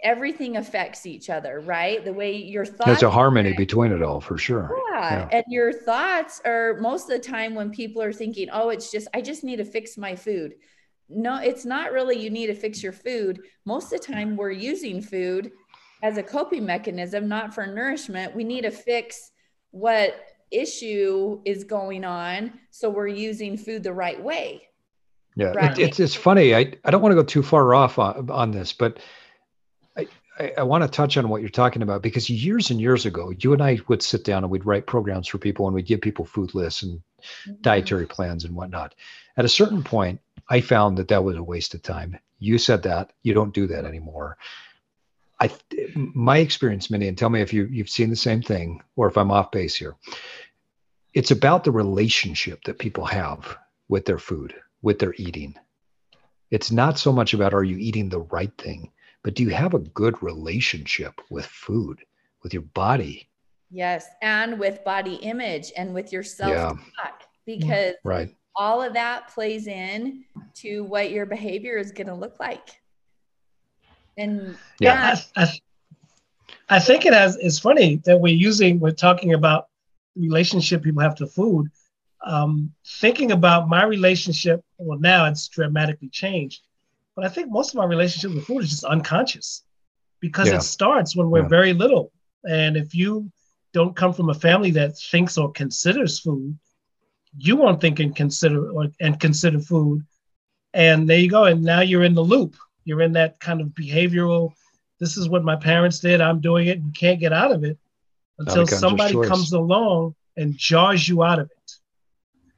S3: everything affects each other, right? The way your thoughts.
S2: There's a harmony between it all for sure.
S3: Yeah. yeah. And your thoughts are most of the time when people are thinking, oh, it's just, I just need to fix my food. No, it's not really you need to fix your food. Most of the time, we're using food as a coping mechanism, not for nourishment. We need to fix what issue is going on. So we're using food the right way.
S2: Yeah, right? it, it's it's funny. I, I don't want to go too far off on, on this, but I, I, I want to touch on what you're talking about because years and years ago, you and I would sit down and we'd write programs for people and we'd give people food lists and mm-hmm. dietary plans and whatnot. At a certain point, I found that that was a waste of time. You said that you don't do that anymore. I, my experience, Mindy, and tell me if you you've seen the same thing or if I'm off base here. It's about the relationship that people have with their food with their eating. It's not so much about are you eating the right thing, but do you have a good relationship with food, with your body?
S3: Yes, and with body image and with yourself yeah. because right. All of that plays in to what your behavior is going to look like. And
S4: yeah, I, I, I think it has. It's funny that we're using. We're talking about relationship people have to food um, thinking about my relationship, well, now it's dramatically changed, but I think most of our relationship with food is just unconscious because yeah. it starts when we're yeah. very little. And if you don't come from a family that thinks or considers food, you won't think and consider or, and consider food. And there you go. And now you're in the loop. You're in that kind of behavioral. This is what my parents did. I'm doing it. You can't get out of it until somebody comes along and jars you out of it.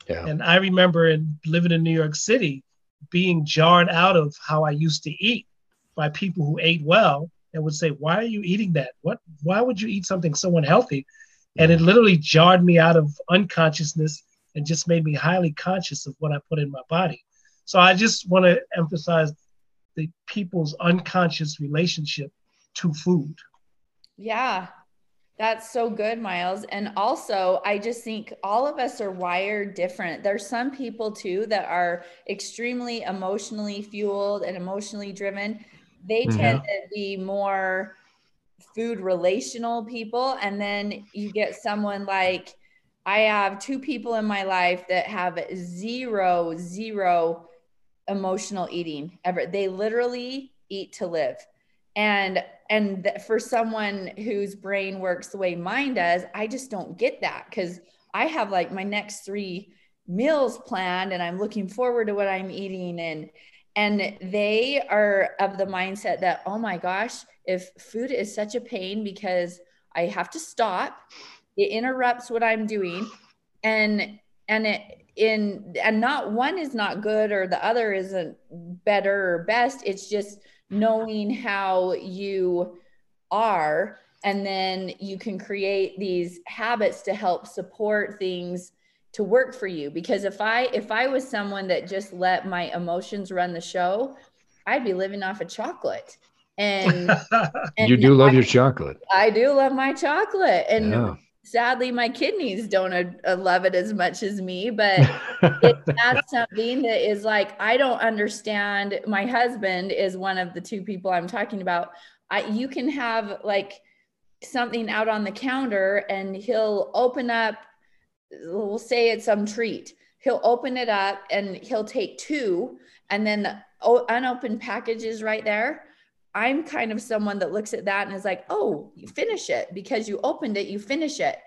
S4: Yeah. And I remember in living in New York City being jarred out of how I used to eat by people who ate well and would say, Why are you eating that? What why would you eat something so unhealthy? And it literally jarred me out of unconsciousness and just made me highly conscious of what I put in my body. So I just want to emphasize the people's unconscious relationship to food.
S3: Yeah, that's so good, Miles. And also, I just think all of us are wired different. There's some people too that are extremely emotionally fueled and emotionally driven. They mm-hmm. tend to be more food relational people. And then you get someone like, I have two people in my life that have zero, zero emotional eating ever. They literally eat to live. And and for someone whose brain works the way mine does i just don't get that because i have like my next three meals planned and i'm looking forward to what i'm eating and and they are of the mindset that oh my gosh if food is such a pain because i have to stop it interrupts what i'm doing. And and it in and not one is not good or the other isn't better or best. It's just knowing how you are. And then you can create these habits to help support things to work for you. Because if i if i was someone that just let my emotions run the show i'd be living off of chocolate. And,
S2: and you do love I, your chocolate.
S3: I do love my chocolate. And yeah sadly my kidneys don't uh, love it as much as me but it's something that is like i don't understand. My husband is one of the two people i'm talking about. I, you can have like something out on the counter and he'll open up we'll say it's some treat. He'll open it up and he'll take two and then the unopened package is right there I'm kind of someone that looks at that and is like, oh, you finish it because you opened it, you finish it.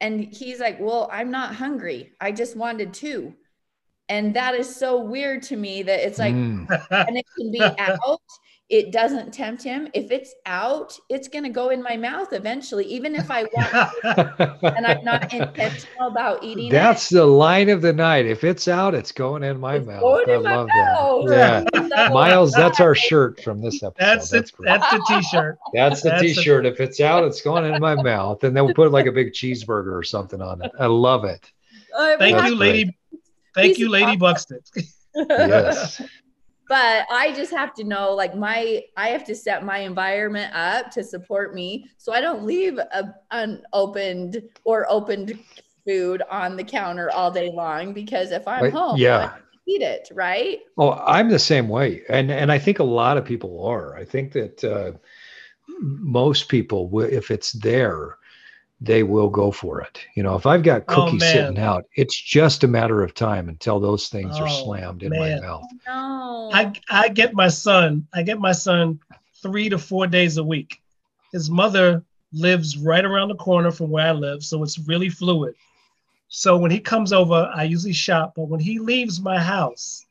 S3: And he's like, well, I'm not hungry. I just wanted two. And that is so weird to me that it's like, mm. and it can be out, it doesn't tempt him. If it's out, it's going to go in my mouth eventually, even if I want and I'm not intentional about eating
S2: That's
S3: it.
S2: the line of the night. If it's out, it's going in my
S3: It's
S2: mouth.
S3: going
S2: I
S3: in my
S2: love
S3: mouth.
S2: that. Yeah. Miles, that's our shirt from this episode.
S4: That's
S2: That's,
S4: it. That's the T-shirt.
S2: That's the
S4: that's
S2: t-shirt. If it's out, it's going in my mouth. And then we'll put like a big cheeseburger or something on it. I love it.
S3: Uh,
S4: Thank you,
S2: great.
S4: lady. Thank
S3: Piece
S4: you,
S3: of
S4: Lady Buxton.
S2: Yes.
S3: But I just have to know like my I have to set my environment up to support me so I don't leave a unopened or opened food on the counter all day long because if I'm home
S2: yeah.
S3: I eat it, right?
S2: Oh, I'm the same way, and and I think a lot of people are. I think that uh, most people, if it's there, they will go for it. You know, if I've got
S4: Oh,
S2: cookies
S4: man.
S2: sitting out, it's just a matter of time until those things are
S4: Oh,
S2: slammed in
S4: man.
S2: my mouth.
S3: No.
S4: I I get my son. I get my son three to four days a week. His mother lives right around the corner from where I live, so it's really fluid. So when he comes over, I usually shop. But when he leaves my house,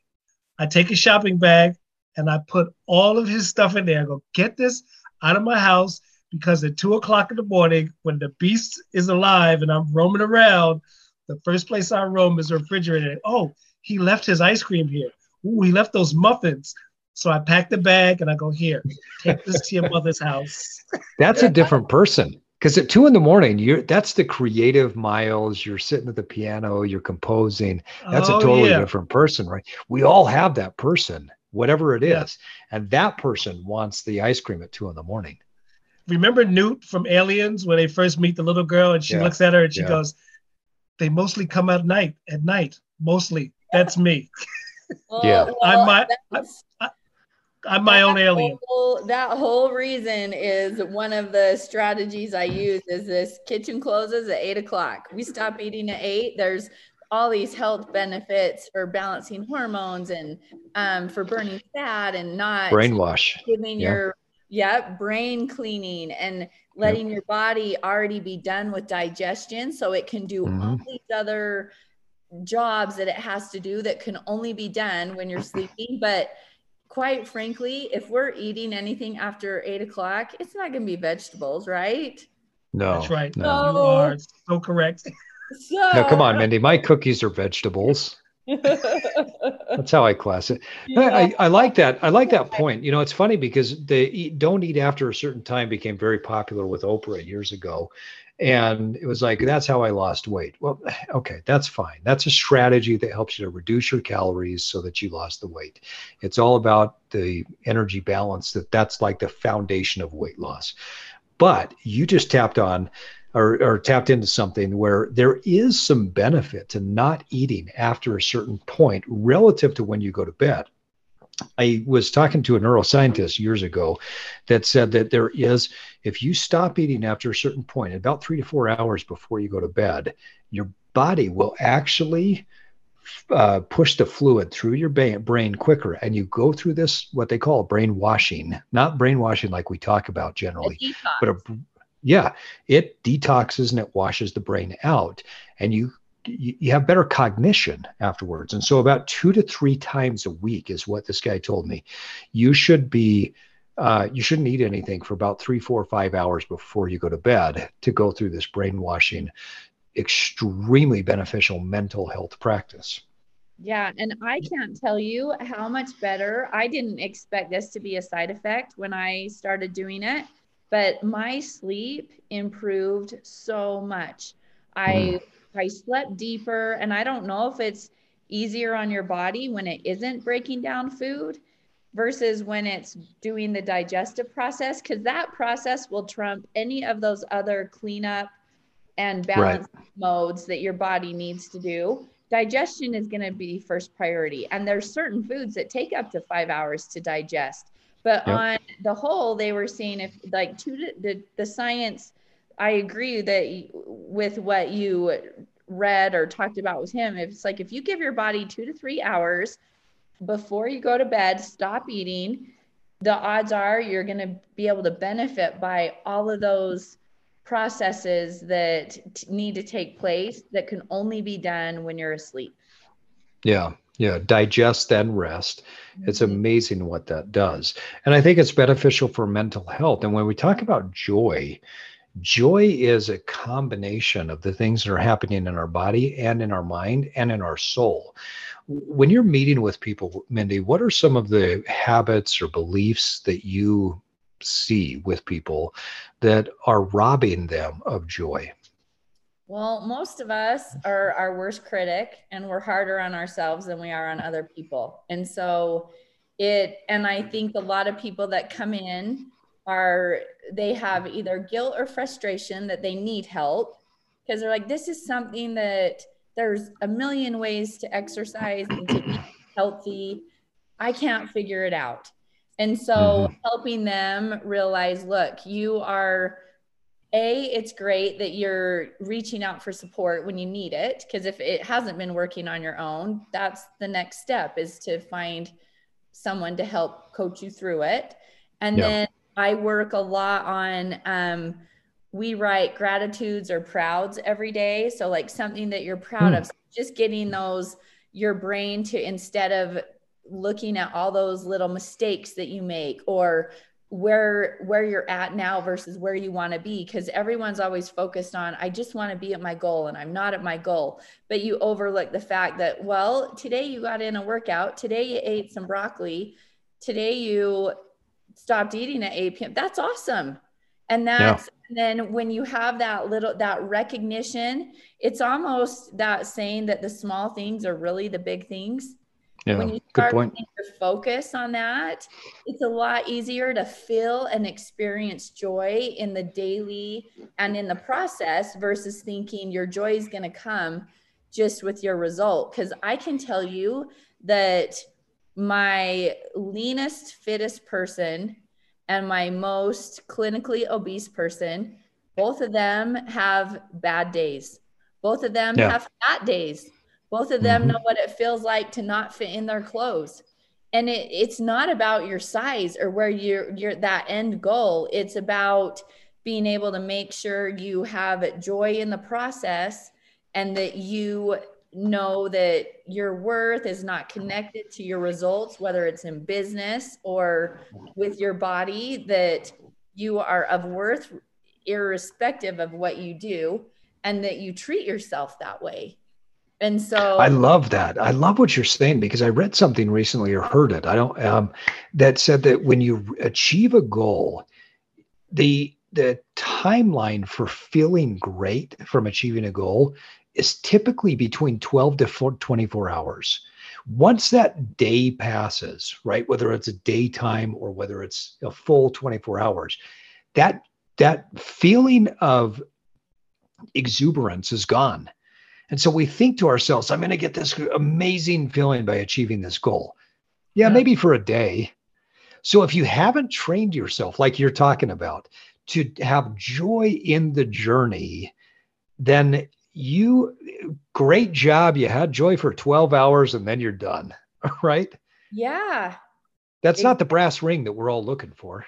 S4: I take a shopping bag and I put all of his stuff in there. I go get this out of my house because at two o'clock in the morning, when the beast is alive and I'm roaming around, the first place I roam is the refrigerator. Oh, he left his ice cream here. Ooh, he left those muffins. So I pack the bag and I go here. Take this to your mother's house.
S2: That's a different person. Because at two in the morning, you're that's the creative miles. You're sitting at the piano, you're composing. That's
S4: Oh,
S2: a totally
S4: yeah.
S2: different person, right? We all have that person, whatever it is.
S4: Yeah.
S2: And that person wants the ice cream at two in the morning.
S4: Remember Newt from Aliens when they first meet the little girl and she
S2: Yeah.
S4: looks at her and she
S2: Yeah.
S4: goes, "They mostly come at night. At night, mostly. That's me.
S3: Well,
S2: Yeah.
S3: well,
S4: I'm my-
S3: that's-
S4: I'm my own
S3: that
S4: alien."
S3: whole- that whole reason is one of the strategies I use is this kitchen closes at eight o'clock. We stop eating at eight. There's all these health benefits for balancing hormones and um, for burning fat and not
S2: Brainwash.
S3: giving
S2: Yeah.
S3: your yeah brain cleaning and letting your body already be done with digestion so it can do all
S2: Mhm.
S3: these other jobs that it has to do that can only be done when you're sleeping but quite frankly if we're eating anything after eight o'clock it's not going to be vegetables right
S2: No.
S4: That's right.
S2: No.
S3: No.
S4: You are so correct.
S3: so
S2: No, come on, Mindy. My cookies are vegetables. That's how I class it. I, I, I like that. I like that point. You know, it's funny because the eat, don't eat after a certain time became very popular with Oprah years ago. And it was like, that's how I lost weight. Well, okay, that's fine. That's a strategy that helps you to reduce your calories so that you lost the weight. It's all about the energy balance that that's like the foundation of weight loss. But you just tapped on or, or tapped into something where there is some benefit to not eating after a certain point relative to when you go to bed. I was talking to a neuroscientist years ago that said that there is, if you stop eating after a certain point, about three to four hours before you go to bed, your body will actually uh, push the fluid through your brain quicker. And you go through this, what they call brainwashing, not brainwashing like we talk about generally, but a, yeah, it detoxes and it washes the brain out, and you you have better cognition afterwards. And so, about two to three times a week is what this guy told me. You should be. Uh, you shouldn't eat anything for about three, four, five hours before you go to bed to go through this brainwashing, extremely beneficial mental health practice.
S3: Yeah, and I can't tell you how much better. I didn't expect this to be a side effect when I started doing it, but my sleep improved so much. I hmm. I slept deeper and I don't know if it's easier on your body when it isn't breaking down food versus when it's doing the digestive process cuz that process will trump any of those other cleanup and balance modes that your body needs to do. Digestion is going to be first priority and there's certain foods that take up to five hours to digest but
S2: Yep.
S3: on the whole they were saying if like two to, the, the science i agree that with what you read or talked about with him if it's like if you give your body two to three hours before you go to bed stop eating the odds are you're going to be able to benefit by all of those processes that t- need to take place that can only be done when you're asleep.
S2: Yeah. Yeah, digest then rest. It's mm-hmm. amazing what that does. And I think it's beneficial for mental health. And when we talk about joy, joy is a combination of the things that are happening in our body and in our mind and in our soul. When you're meeting with people, Mindy, what are some of the habits or beliefs that you see with people that are robbing them of joy?
S3: Well, most of us are our worst critic and we're harder on ourselves than we are on other people. And so it, and I think a lot of people that come in are, they have either guilt or frustration that they need help because they're like, this is something that there's a million ways to exercise and to be healthy. I can't figure it out. And so mm-hmm. helping them realize, look, you are a it's great that you're reaching out for support when you need it because if it hasn't been working on your own that's the next step is to find someone to help coach you through it and yeah. then i work a lot on um, we write gratitudes or prouds every day so like something that you're proud mm. of so just getting those your brain to instead of looking at all those little mistakes that you make or where where you're at now versus where you want to be because everyone's always focused on I just want to be at my goal and I'm not at my goal but you overlook the fact that well today you got in a workout today you ate some broccoli today you stopped eating at 8 p.m. that's awesome and that's yeah. and then when you have that little that recognition it's almost that saying that the small things are really the big things
S2: yeah, when you start good
S3: your focus on that, it's a lot easier to feel and experience joy in the daily and in the process versus thinking your joy is going to come just with your result. Because I can tell you that my leanest, fittest person and my most clinically obese person, both of them have bad days. Both of them yeah. have fat days both of them mm-hmm. know what it feels like to not fit in their clothes. And it, it's not about your size or where you're, you're that end goal. It's about being able to make sure you have joy in the process and that you know that your worth is not connected to your results, whether it's in business or with your body, that you are of worth irrespective of what you do and that you treat yourself that way. And so
S2: I love that. I love what you're saying because I read something recently or heard it. I don't um, that said that when you achieve a goal, the the timeline for feeling great from achieving a goal is typically between 12 to 24 hours. Once that day passes, right, whether it's a daytime or whether it's a full 24 hours, that that feeling of exuberance is gone and so we think to ourselves, I'm going to get this amazing feeling by achieving this goal. Yeah, yeah, maybe for a day. So if you haven't trained yourself, like you're talking about, to have joy in the journey, then you, great job. You had joy for 12 hours and then you're done. Right?
S3: Yeah.
S2: That's it, not the brass ring that we're all looking for.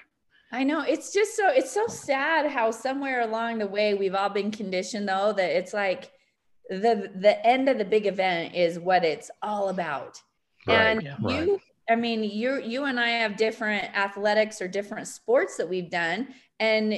S3: I know. It's just so, it's so sad how somewhere along the way we've all been conditioned, though, that it's like, the the end of the big event is what it's all about right, and yeah, you right. i mean you you and i have different athletics or different sports that we've done and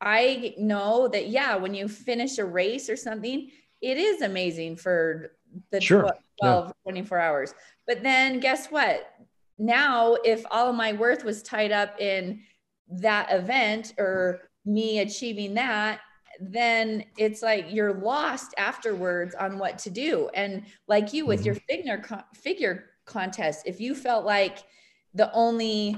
S3: i know that yeah when you finish a race or something it is amazing for the sure. 12 yeah. 24 hours but then guess what now if all of my worth was tied up in that event or me achieving that then it's like you're lost afterwards on what to do. And like you with mm-hmm. your figure figure contest, if you felt like the only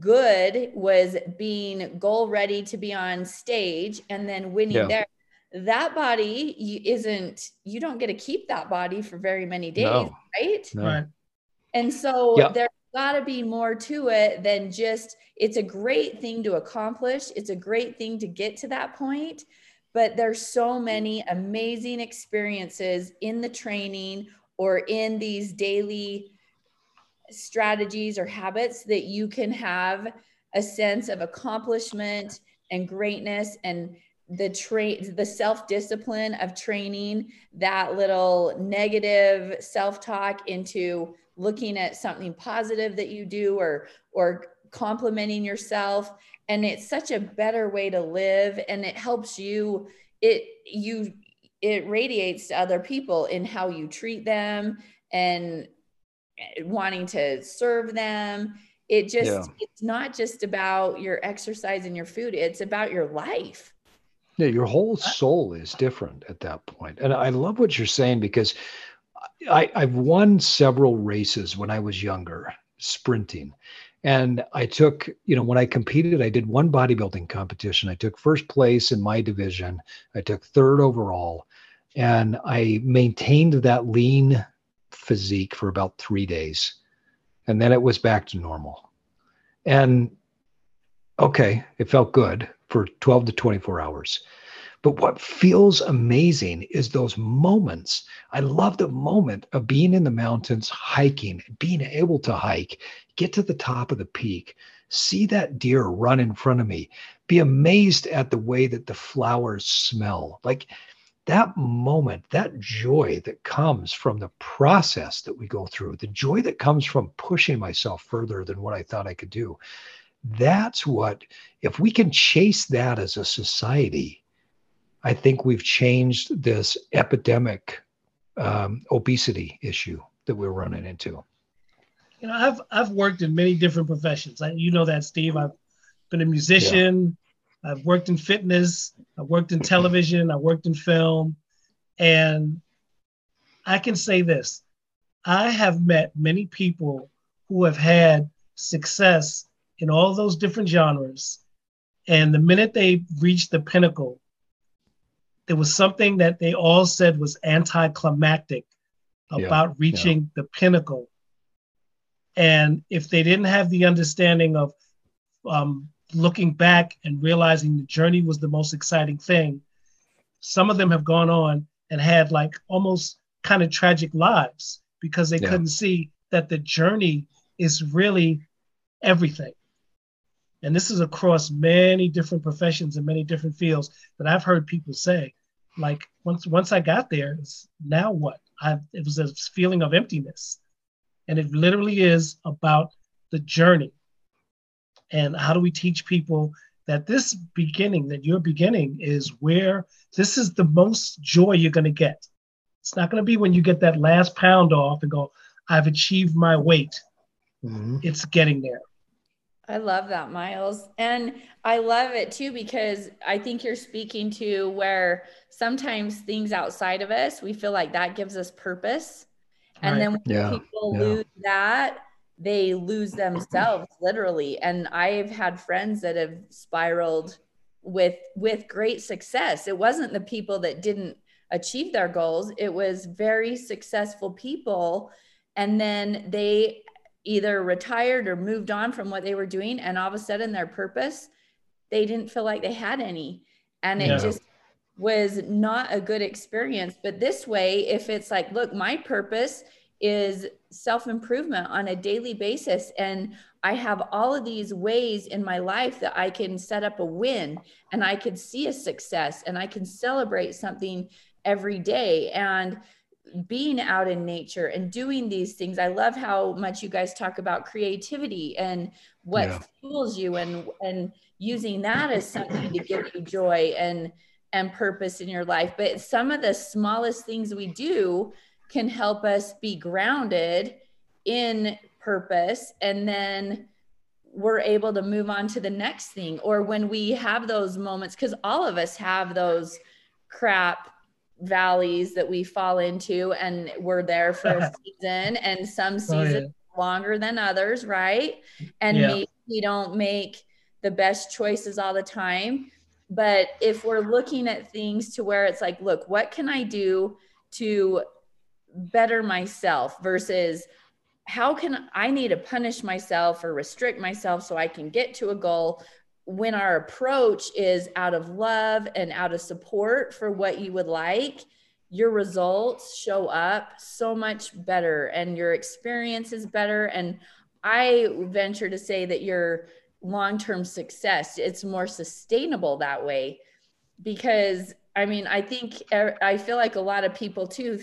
S3: good was being goal ready to be on stage and then winning yeah. there that body isn't you don't get to keep that body for very many days no. right
S2: no. right
S3: and so yeah. there's got to be more to it than just it's a great thing to accomplish it's a great thing to get to that point but there's so mm-hmm. many amazing experiences in the training or in these daily strategies or habits that you can have a sense of accomplishment and greatness and the train the self-discipline of training that little negative self-talk into looking at something positive that you do or or complimenting yourself and it's such a better way to live and it helps you it you it radiates to other people in how you treat them and eh, wanting to serve them it just yeah. it's not just about your exercise and your food it's about your life
S2: yeah your whole uh, soul is different at that point and i love what you're saying because I, I've won several races when I was younger, sprinting. And I took, you know, when I competed, I did one bodybuilding competition. I took first place in my division. I took third overall. And I maintained that lean physique for about three days. And then it was back to normal. And okay, it felt good for 12 to 24 hours. But what feels amazing is those moments. I love the moment of being in the mountains, hiking, being able to hike, get to the top of the peak, see that deer run in front of me, be amazed at the way that the flowers smell. Like that moment, that joy that comes from the process that we go through, the joy that comes from pushing myself further than what I thought I could do. That's what, if we can chase that as a society, I think we've changed this epidemic um, obesity issue that we're running into.
S4: You know, I've I've worked in many different professions. I, you know that, Steve. I've been a musician. Yeah. I've worked in fitness. I've worked in television. I worked in film, and I can say this: I have met many people who have had success in all those different genres, and the minute they reached the pinnacle, there was something that they all said was anticlimactic about yeah, reaching yeah. the pinnacle. And if they didn't have the understanding of um, looking back and realizing the journey was the most exciting thing, some of them have gone on and had like almost kind of tragic lives because they yeah. couldn't see that the journey is really everything and this is across many different professions and many different fields that I've heard people say, like once once I got there, now what? I it was a feeling of emptiness, and it literally is about the journey. And how do we teach people that this beginning, that your beginning is where this is the most joy you're going to get. It's not going to be when you get that last pound off and go, I've achieved my weight. Mm-hmm. It's getting there.
S3: I love that, Miles. And I love it too because I think you're speaking to where sometimes things outside of us, we feel like that gives us purpose. And right. then when yeah. people yeah. lose that, they lose themselves literally. And I've had friends that have spiraled with with great success. It wasn't the people that didn't achieve their goals, it was very successful people and then they either retired or moved on from what they were doing and all of a sudden their purpose they didn't feel like they had any and it yeah. just was not a good experience but this way if it's like look my purpose is self improvement on a daily basis and i have all of these ways in my life that i can set up a win and i could see a success and i can celebrate something every day and being out in nature and doing these things. I love how much you guys talk about creativity and what yeah. fuels you and and using that as something to give you joy and and purpose in your life. But some of the smallest things we do can help us be grounded in purpose and then we're able to move on to the next thing or when we have those moments cuz all of us have those crap valleys that we fall into and we're there for a season and some seasons oh, yeah. longer than others right and yeah. we don't make the best choices all the time but if we're looking at things to where it's like look what can i do to better myself versus how can i need to punish myself or restrict myself so i can get to a goal when our approach is out of love and out of support for what you would like, your results show up so much better and your experience is better. And I venture to say that your long term success, it's more sustainable that way because I mean, I think I feel like a lot of people too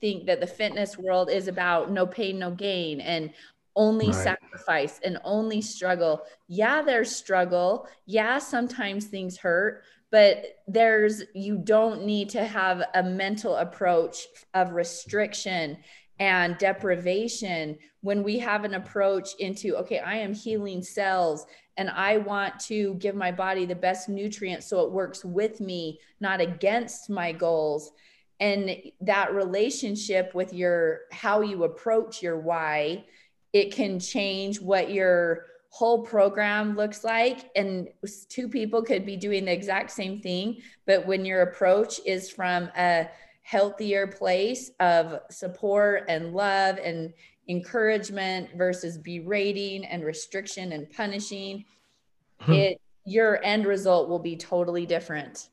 S3: think that the fitness world is about no pain, no gain and only right. sacrifice and only struggle. Yeah, there's struggle. Yeah, sometimes things hurt, but there's you don't need to have a mental approach of restriction and deprivation when we have an approach into okay i am healing cells and i want to give my body the best nutrients so it works with me not against my goals. And that relationship with your how you approach your why it can change what your whole program looks like. And two people could be doing the exact same thing but when your approach is from a healthier place of support and love and encouragement versus berating and restriction and punishing hmm. it your end result will be totally different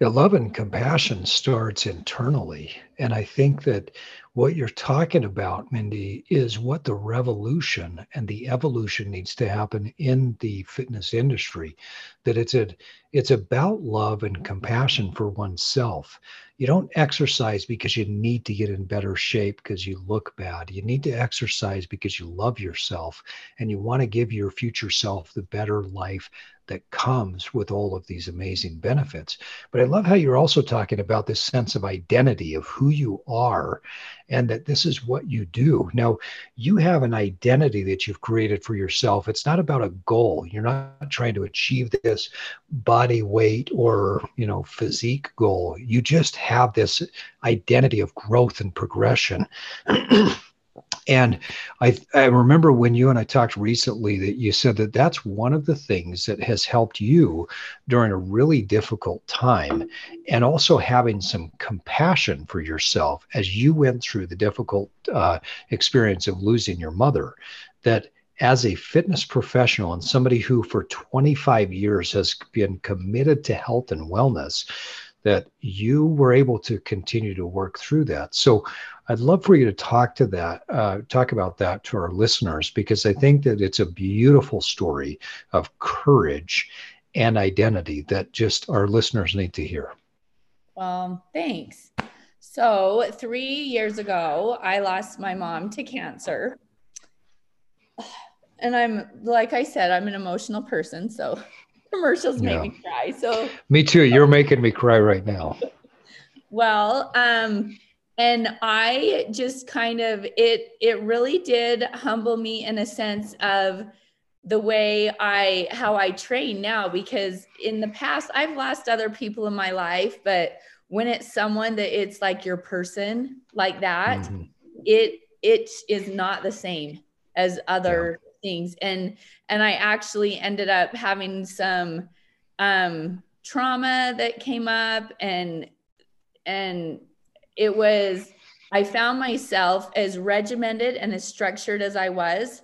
S2: yeah, love and compassion starts internally. And I think that what you're talking about, Mindy, is what the revolution and the evolution needs to happen in the fitness industry. That it's a it's about love and compassion for oneself. You don't exercise because you need to get in better shape because you look bad. You need to exercise because you love yourself and you want to give your future self the better life that comes with all of these amazing benefits. But I love how you're also talking about this sense of identity of who you are and that this is what you do. Now, you have an identity that you've created for yourself. It's not about a goal. You're not trying to achieve this body weight or, you know, physique goal. You just have this identity of growth and progression. And I, I remember when you and I talked recently that you said that that's one of the things that has helped you during a really difficult time and also having some compassion for yourself as you went through the difficult uh, experience of losing your mother. That as a fitness professional and somebody who for 25 years has been committed to health and wellness, that you were able to continue to work through that. So I'd love for you to talk to that, uh, talk about that to our listeners, because I think that it's a beautiful story of courage and identity that just our listeners need to hear.
S3: Um, thanks. So three years ago, I lost my mom to cancer. And I'm, like I said, I'm an emotional person. So commercials yeah. make me cry. So
S2: me too. You're making me cry right now.
S3: well, um, and I just kind of it it really did humble me in a sense of the way I how I train now because in the past I've lost other people in my life, but when it's someone that it's like your person like that, mm-hmm. it it is not the same as other things and and i actually ended up having some um trauma that came up and and it was i found myself as regimented and as structured as i was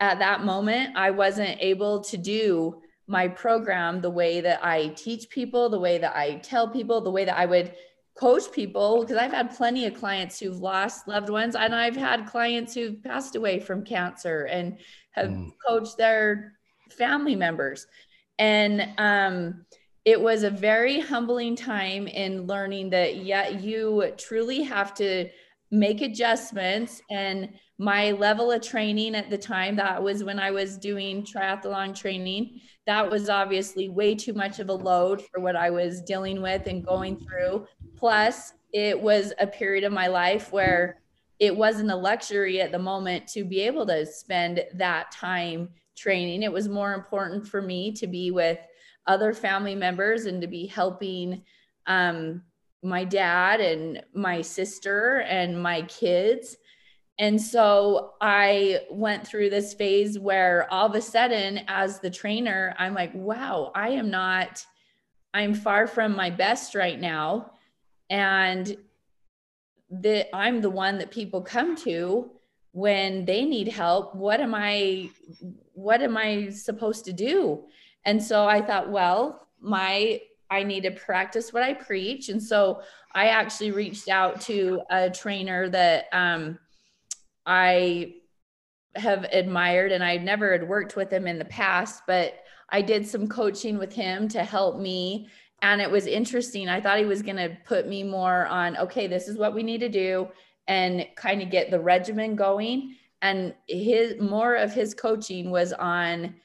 S3: at that moment i wasn't able to do my program the way that i teach people the way that i tell people the way that i would coach people because I've had plenty of clients who've lost loved ones and I've had clients who've passed away from cancer and have mm. coached their family members. And um, it was a very humbling time in learning that, yeah, you truly have to make adjustments. And my level of training at the time, that was when I was doing triathlon training, that was obviously way too much of a load for what I was dealing with and going through. Plus, it was a period of my life where it wasn't a luxury at the moment to be able to spend that time training. It was more important for me to be with other family members and to be helping um, my dad and my sister and my kids. And so I went through this phase where all of a sudden, as the trainer, I'm like, wow, I am not, I'm far from my best right now. And that I'm the one that people come to when they need help what am i what am i supposed to do and so i thought well my i need to practice what i preach and so i actually reached out to a trainer that um, i have admired and i never had worked with him in the past but i did some coaching with him to help me and it was interesting. I thought he was going to put me more on, okay, this is what we need to do. and kind of get the regimen going. And his more of his coaching was on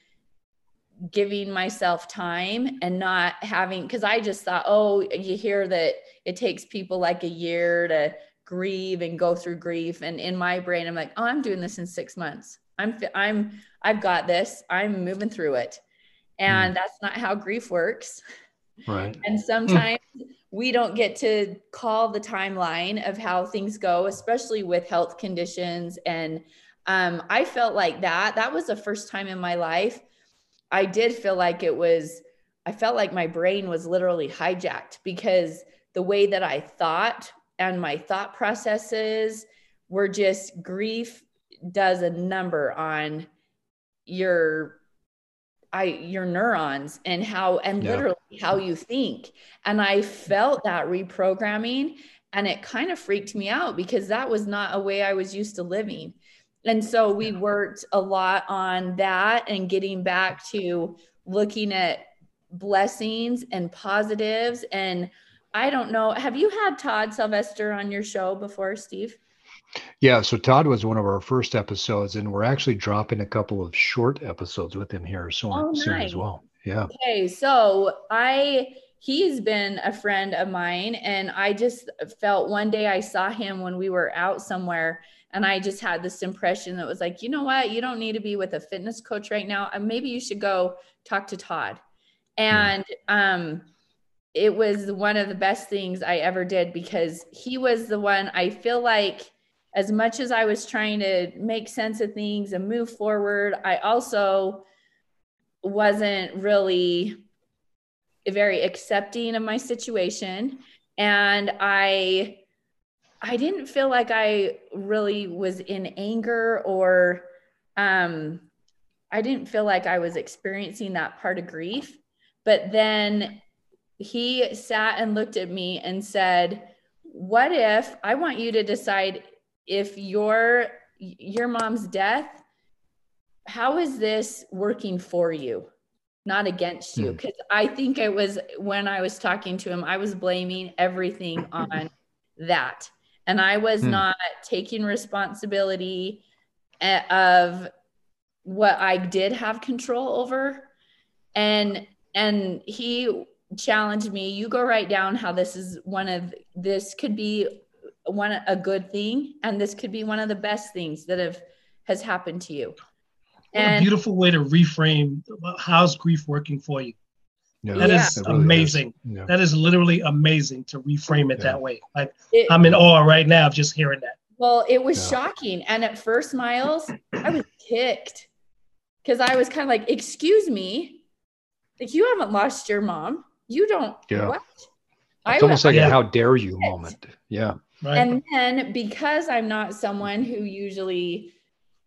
S3: giving myself time and not having because I just thought, oh, you hear that it takes people like a year to grieve and go through grief. And in my brain, I'm like, oh, I'm doing this in six months. I'm I'm I've got this. I'm moving through it. And mm. that's not how grief works.
S2: Right.
S3: And sometimes we don't get to call the timeline of how things go, especially with health conditions. And um, I felt like that. That was the first time in my life I did feel like it was, I felt like my brain was literally hijacked because the way that I thought and my thought processes were just grief does a number on your I your neurons and how and yeah. literally how you think. And I felt that reprogramming and it kind of freaked me out because that was not a way I was used to living. And so we worked a lot on that and getting back to looking at blessings and positives. And I don't know, have you had Todd Sylvester on your show before, Steve?
S2: Yeah, so Todd was one of our first episodes, and we're actually dropping a couple of short episodes with him here soon, oh, nice. soon as well. Yeah.
S3: Okay, so I he's been a friend of mine, and I just felt one day I saw him when we were out somewhere, and I just had this impression that was like, you know what, you don't need to be with a fitness coach right now, and maybe you should go talk to Todd. And um, it was one of the best things I ever did because he was the one I feel like as much as I was trying to make sense of things and move forward, I also wasn't really very accepting of my situation. And I, I didn't feel like I really was in anger or, um, I didn't feel like I was experiencing that part of grief. But then he sat and looked at me and said, What if I want you to decide if your your mom's death how is this working for you not against you because hmm. i think it was when i was talking to him i was blaming everything on that and i was hmm. not taking responsibility eh, of what i did have control over. And and he challenged me you go write down how this is one of this could be one a good thing and this could be one of the best things that have has happened to you.
S4: What and, a beautiful way to reframe how's grief working for you yeah, that yeah. is really amazing is. Yeah. that is literally amazing to reframe it that way like it, i'm in awe right now of just hearing that
S3: well it was shocking and at first miles i was kicked because i was kind of like excuse me like you haven't lost your mom you don't
S2: yeah. what it's I, almost like a how dare you moment. Yeah.
S3: Right. And then because I'm not someone who usually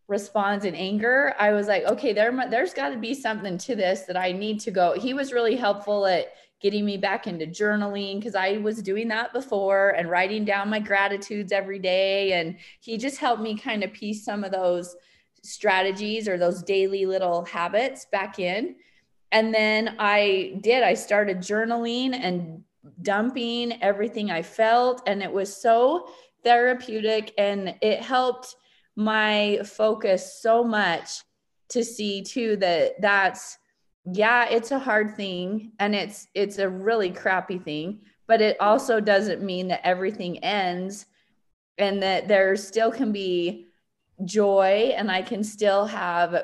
S3: responds in anger, I was like, okay, there, there's got to be something to this that I need to go. He was really helpful at getting me back into journaling because I was doing that before and writing down my gratitudes every day. And he just helped me kind of piece some of those strategies or those daily little habits back in. And then I did, I started journaling and dumping everything I felt. And it was so therapeutic and it helped my focus so much to see too that that's yeah it's a hard thing and it's it's a really crappy thing but it also doesn't mean that everything ends and that there still can be joy and i can still have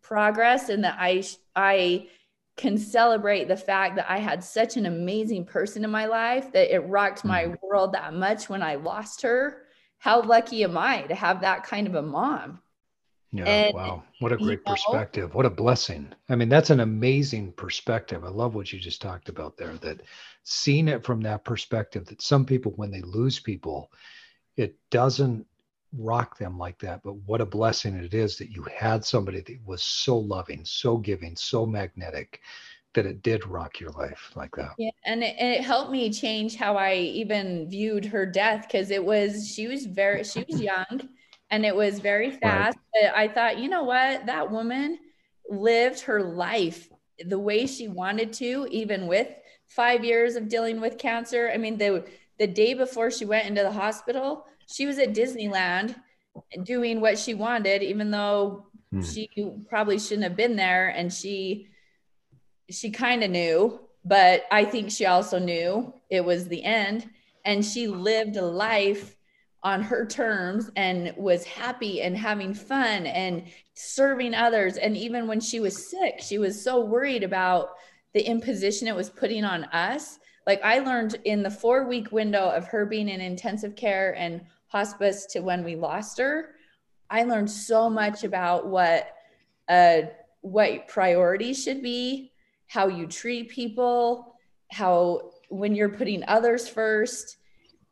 S3: progress and that i i can celebrate the fact that I had such an amazing person in my life that it rocked my mm-hmm. world that much when I lost her. How lucky am I to have that kind of a mom?
S2: Yeah, and, wow. What a great know, perspective. What a blessing. I mean, that's an amazing perspective. I love what you just talked about there that seeing it from that perspective that some people, when they lose people, it doesn't rock them like that. But what a blessing it is that you had somebody that was so loving, so giving, so magnetic that it did rock your life like that.
S3: Yeah, and it, it helped me change how I even viewed her death because it was she was very she was young and it was very fast. Right. I thought, you know what, that woman lived her life the way she wanted to, even with five years of dealing with cancer. I mean, the the day before she went into the hospital, she was at Disneyland doing what she wanted, even though hmm. she probably shouldn't have been there. And she, she kind of knew, but I think she also knew it was the end. And she lived a life on her terms and was happy and having fun and serving others. And even when she was sick, she was so worried about the imposition it was putting on us. Like I learned in the four week window of her being in intensive care and hospice to when we lost her, I learned so much about what uh, what priorities should be, how you treat people, how when you're putting others first,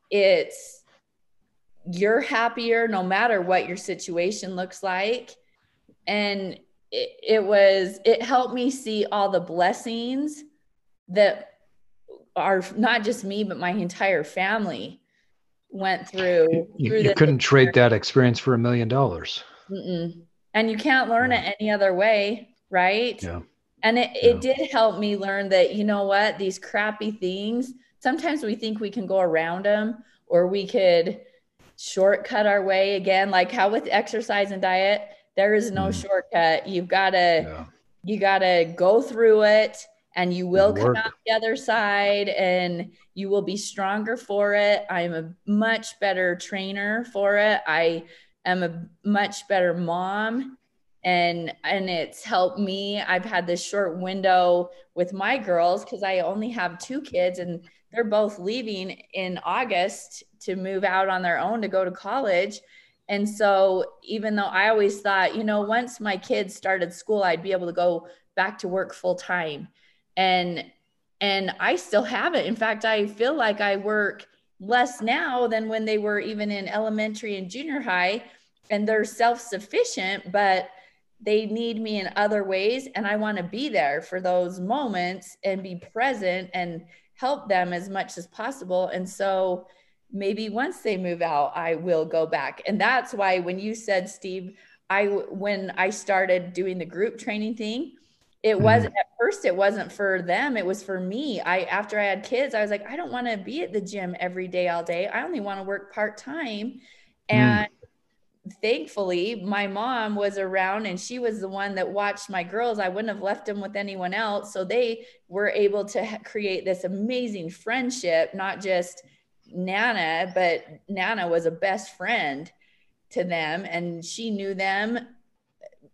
S3: it's you're happier no matter what your situation looks like. And it, it was, it helped me see all the blessings that are not just me, but my entire family went through.
S2: You, through you couldn't trade that experience for a million dollars.
S3: And you can't learn yeah. it any other way, right?
S2: Yeah.
S3: And it, yeah. it did help me learn that, you know what, these crappy things, sometimes we think we can go around them or we could shortcut our way again, like how with exercise and diet, there is no mm. shortcut. You've got to, yeah. you got to go through it and you will come out the other side and you will be stronger for it. I'm a much better trainer for it. I am a much better mom and and it's helped me. I've had this short window with my girls cuz I only have two kids and they're both leaving in August to move out on their own to go to college. And so even though I always thought, you know, once my kids started school, I'd be able to go back to work full time and and I still have it. In fact, I feel like I work less now than when they were even in elementary and junior high and they're self-sufficient, but they need me in other ways and I want to be there for those moments and be present and help them as much as possible. And so maybe once they move out, I will go back. And that's why when you said Steve, I when I started doing the group training thing, it was mm-hmm. at first it wasn't for them it was for me i after i had kids i was like i don't want to be at the gym every day all day i only want to work part-time mm. and mm. Thankfully my mom was around and she was the one that watched my girls i wouldn't have left them with anyone else so they were able to create this amazing friendship not just nana but nana was a best friend to them and she knew them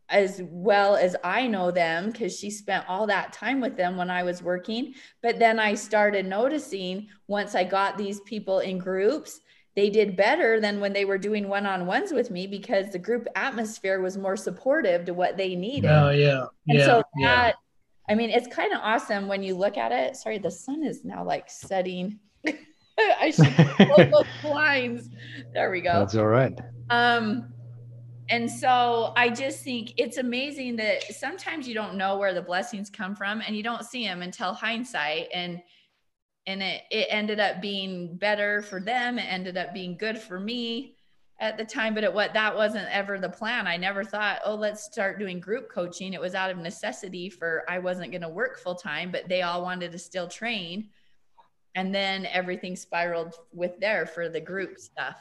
S3: as well as I know them because she spent all that time with them when I was working. But then I started noticing once I got these people in groups, they did better than when they were doing one on ones with me because the group atmosphere was more supportive to what they needed.
S4: Oh, yeah.
S3: And
S4: yeah,
S3: so that, yeah. I mean, it's kind of awesome when you look at it. Sorry, the sun is now like setting. I should close those blinds. There we go.
S2: That's all right.
S3: Um, and so I just think it's amazing that sometimes you don't know where the blessings come from and you don't see them until hindsight. And and it, it ended up being better for them. It ended up being good for me at the time, but it what that wasn't ever the plan. I never thought, oh, let's start doing group coaching. It was out of necessity for I wasn't going to work full time, but they all wanted to still train. And then everything spiraled with there for the group stuff.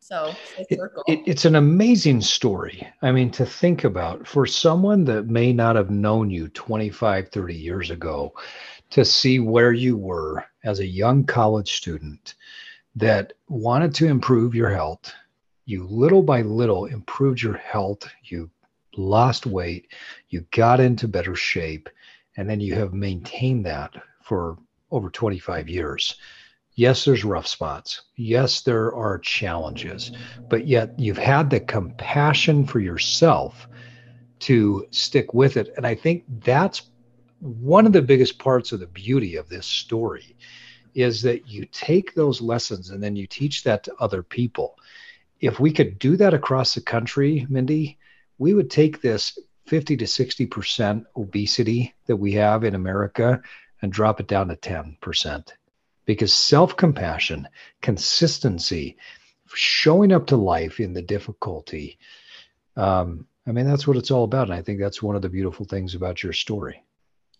S3: So
S2: it, it, it's an amazing story. I mean, to think about for someone that may not have known you 25, 30 years ago, to see where you were as a young college student that wanted to improve your health. You little by little improved your health. You lost weight. You got into better shape. And then you have maintained that for over 25 years Yes, there's rough spots. Yes, there are challenges, but yet you've had the compassion for yourself to stick with it. And I think that's one of the biggest parts of the beauty of this story is that you take those lessons and then you teach that to other people. If we could do that across the country, Mindy, we would take this 50 to 60% obesity that we have in America and drop it down to 10% because self compassion, consistency, showing up to life in the difficulty. Um, I mean, that's what it's all about. And I think that's one of the beautiful things about your story.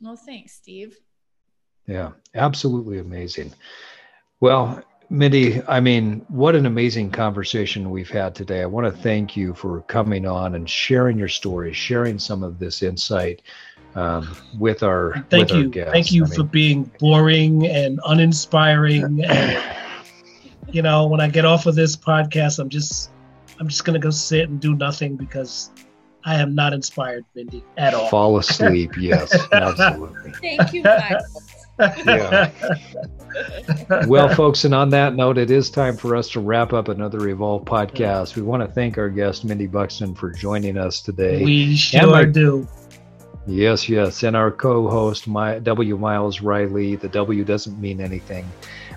S3: Well, thanks, Steve.
S2: Yeah, absolutely amazing. Well, Mindy, I mean, what an amazing conversation we've had today. I want to thank you for coming on and sharing your story, sharing some of this insight um, with our
S4: thank
S2: with
S4: you
S2: our guests.
S4: thank you
S2: I
S4: for
S2: mean,
S4: being boring and uninspiring and you know when i get off of this podcast i'm just i'm just gonna go sit and do nothing because i am not inspired mindy at all
S2: fall asleep. yes, absolutely.
S3: Thank you, guys.
S2: Yeah. Well, folks, and on that note, it is time for us to wrap up another Evolve podcast. We want to thank our guest, Mindy Buxton, for joining us today.
S4: we sure
S2: my-
S4: do
S2: Yes, yes. And our co host, my, W. Miles Riley. The W doesn't mean anything.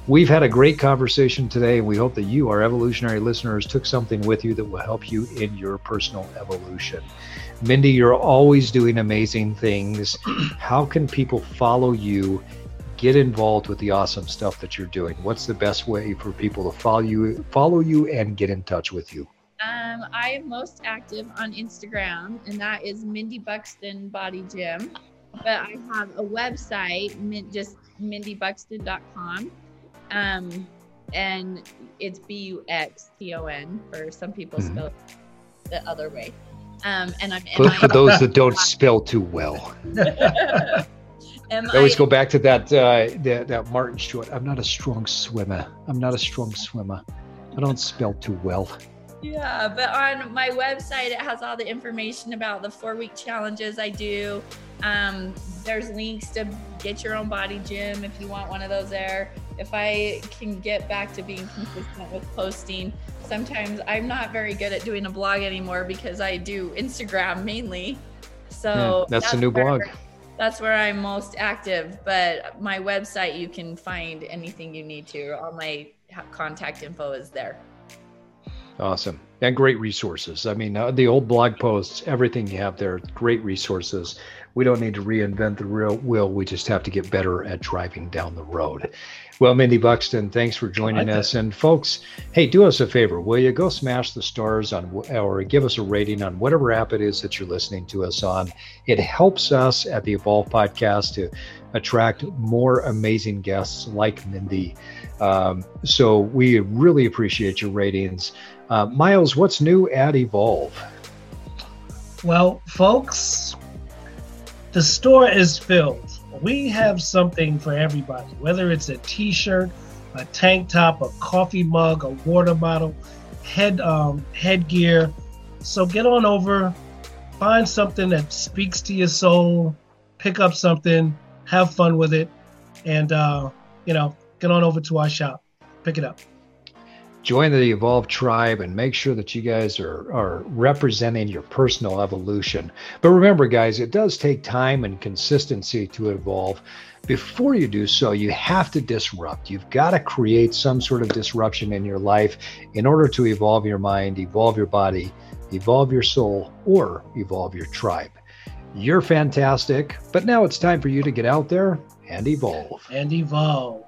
S2: We've had a great conversation today, and we hope that you, our evolutionary listeners, took something with you that will help you in your personal evolution. Mindy, you're always doing amazing things. How can people follow you, get involved with the awesome stuff that you're doing? What's the best way for people to follow you, follow you, and get in touch with you?
S3: Um, I am most active on Instagram, and that is Mindy Buxton BodyGym. But I have a website, just mindybuxton.com. Um, and it's B U X T O N for some people
S2: Mhm.
S3: spell it the other way. Um, and I'm
S2: For, for those that don't spell too well. I always go back to that uh, that, that Martin Short. I'm not a strong swimmer. I'm not a strong swimmer. I don't spell too well.
S3: Yeah, but on my website, it has all the information about the four week challenges I do. Um, there's links to get your own BodyGym if you want one of those there. If I can get back to being consistent with posting, sometimes I'm not very good at doing a blog anymore because I do Instagram mainly. So
S2: Yeah, that's the new
S3: where-
S2: blog.
S3: That's where I'm most active. But my website, you can find anything you need to. All my contact info is there.
S2: Awesome. And great resources. I mean, uh, the old blog posts, everything you have there, great resources. We don't need to reinvent the real wheel. We just have to get better at driving down the road. Well, Mindy Buxton, thanks for joining
S4: like
S2: us. And folks, hey, do us a favor, will you? Go smash the stars on or give us a rating on whatever app it is that you're listening to us on. It helps us at the Evolve Podcast to attract more amazing guests like Mindy. Um, so we really appreciate your ratings. Uh, Miles, what's new at Evolve?
S4: Well, folks, the store is filled. We have something for everybody, whether it's a t shirt, a tank top, a coffee mug, a water bottle, head um, headgear. So get on over, find something that speaks to your soul, pick up something, have fun with it, and uh, you know, get on over to our shop, pick it up.
S2: Join the Evolve tribe and make sure that you guys are, are representing your personal evolution. But remember, guys, it does take time and consistency to evolve. Before you do so, you have to disrupt. You've got to create some sort of disruption in your life in order to evolve your mind, evolve your body, evolve your soul, or evolve your tribe. You're fantastic, but now it's time for you to get out there and evolve.
S4: And evolve.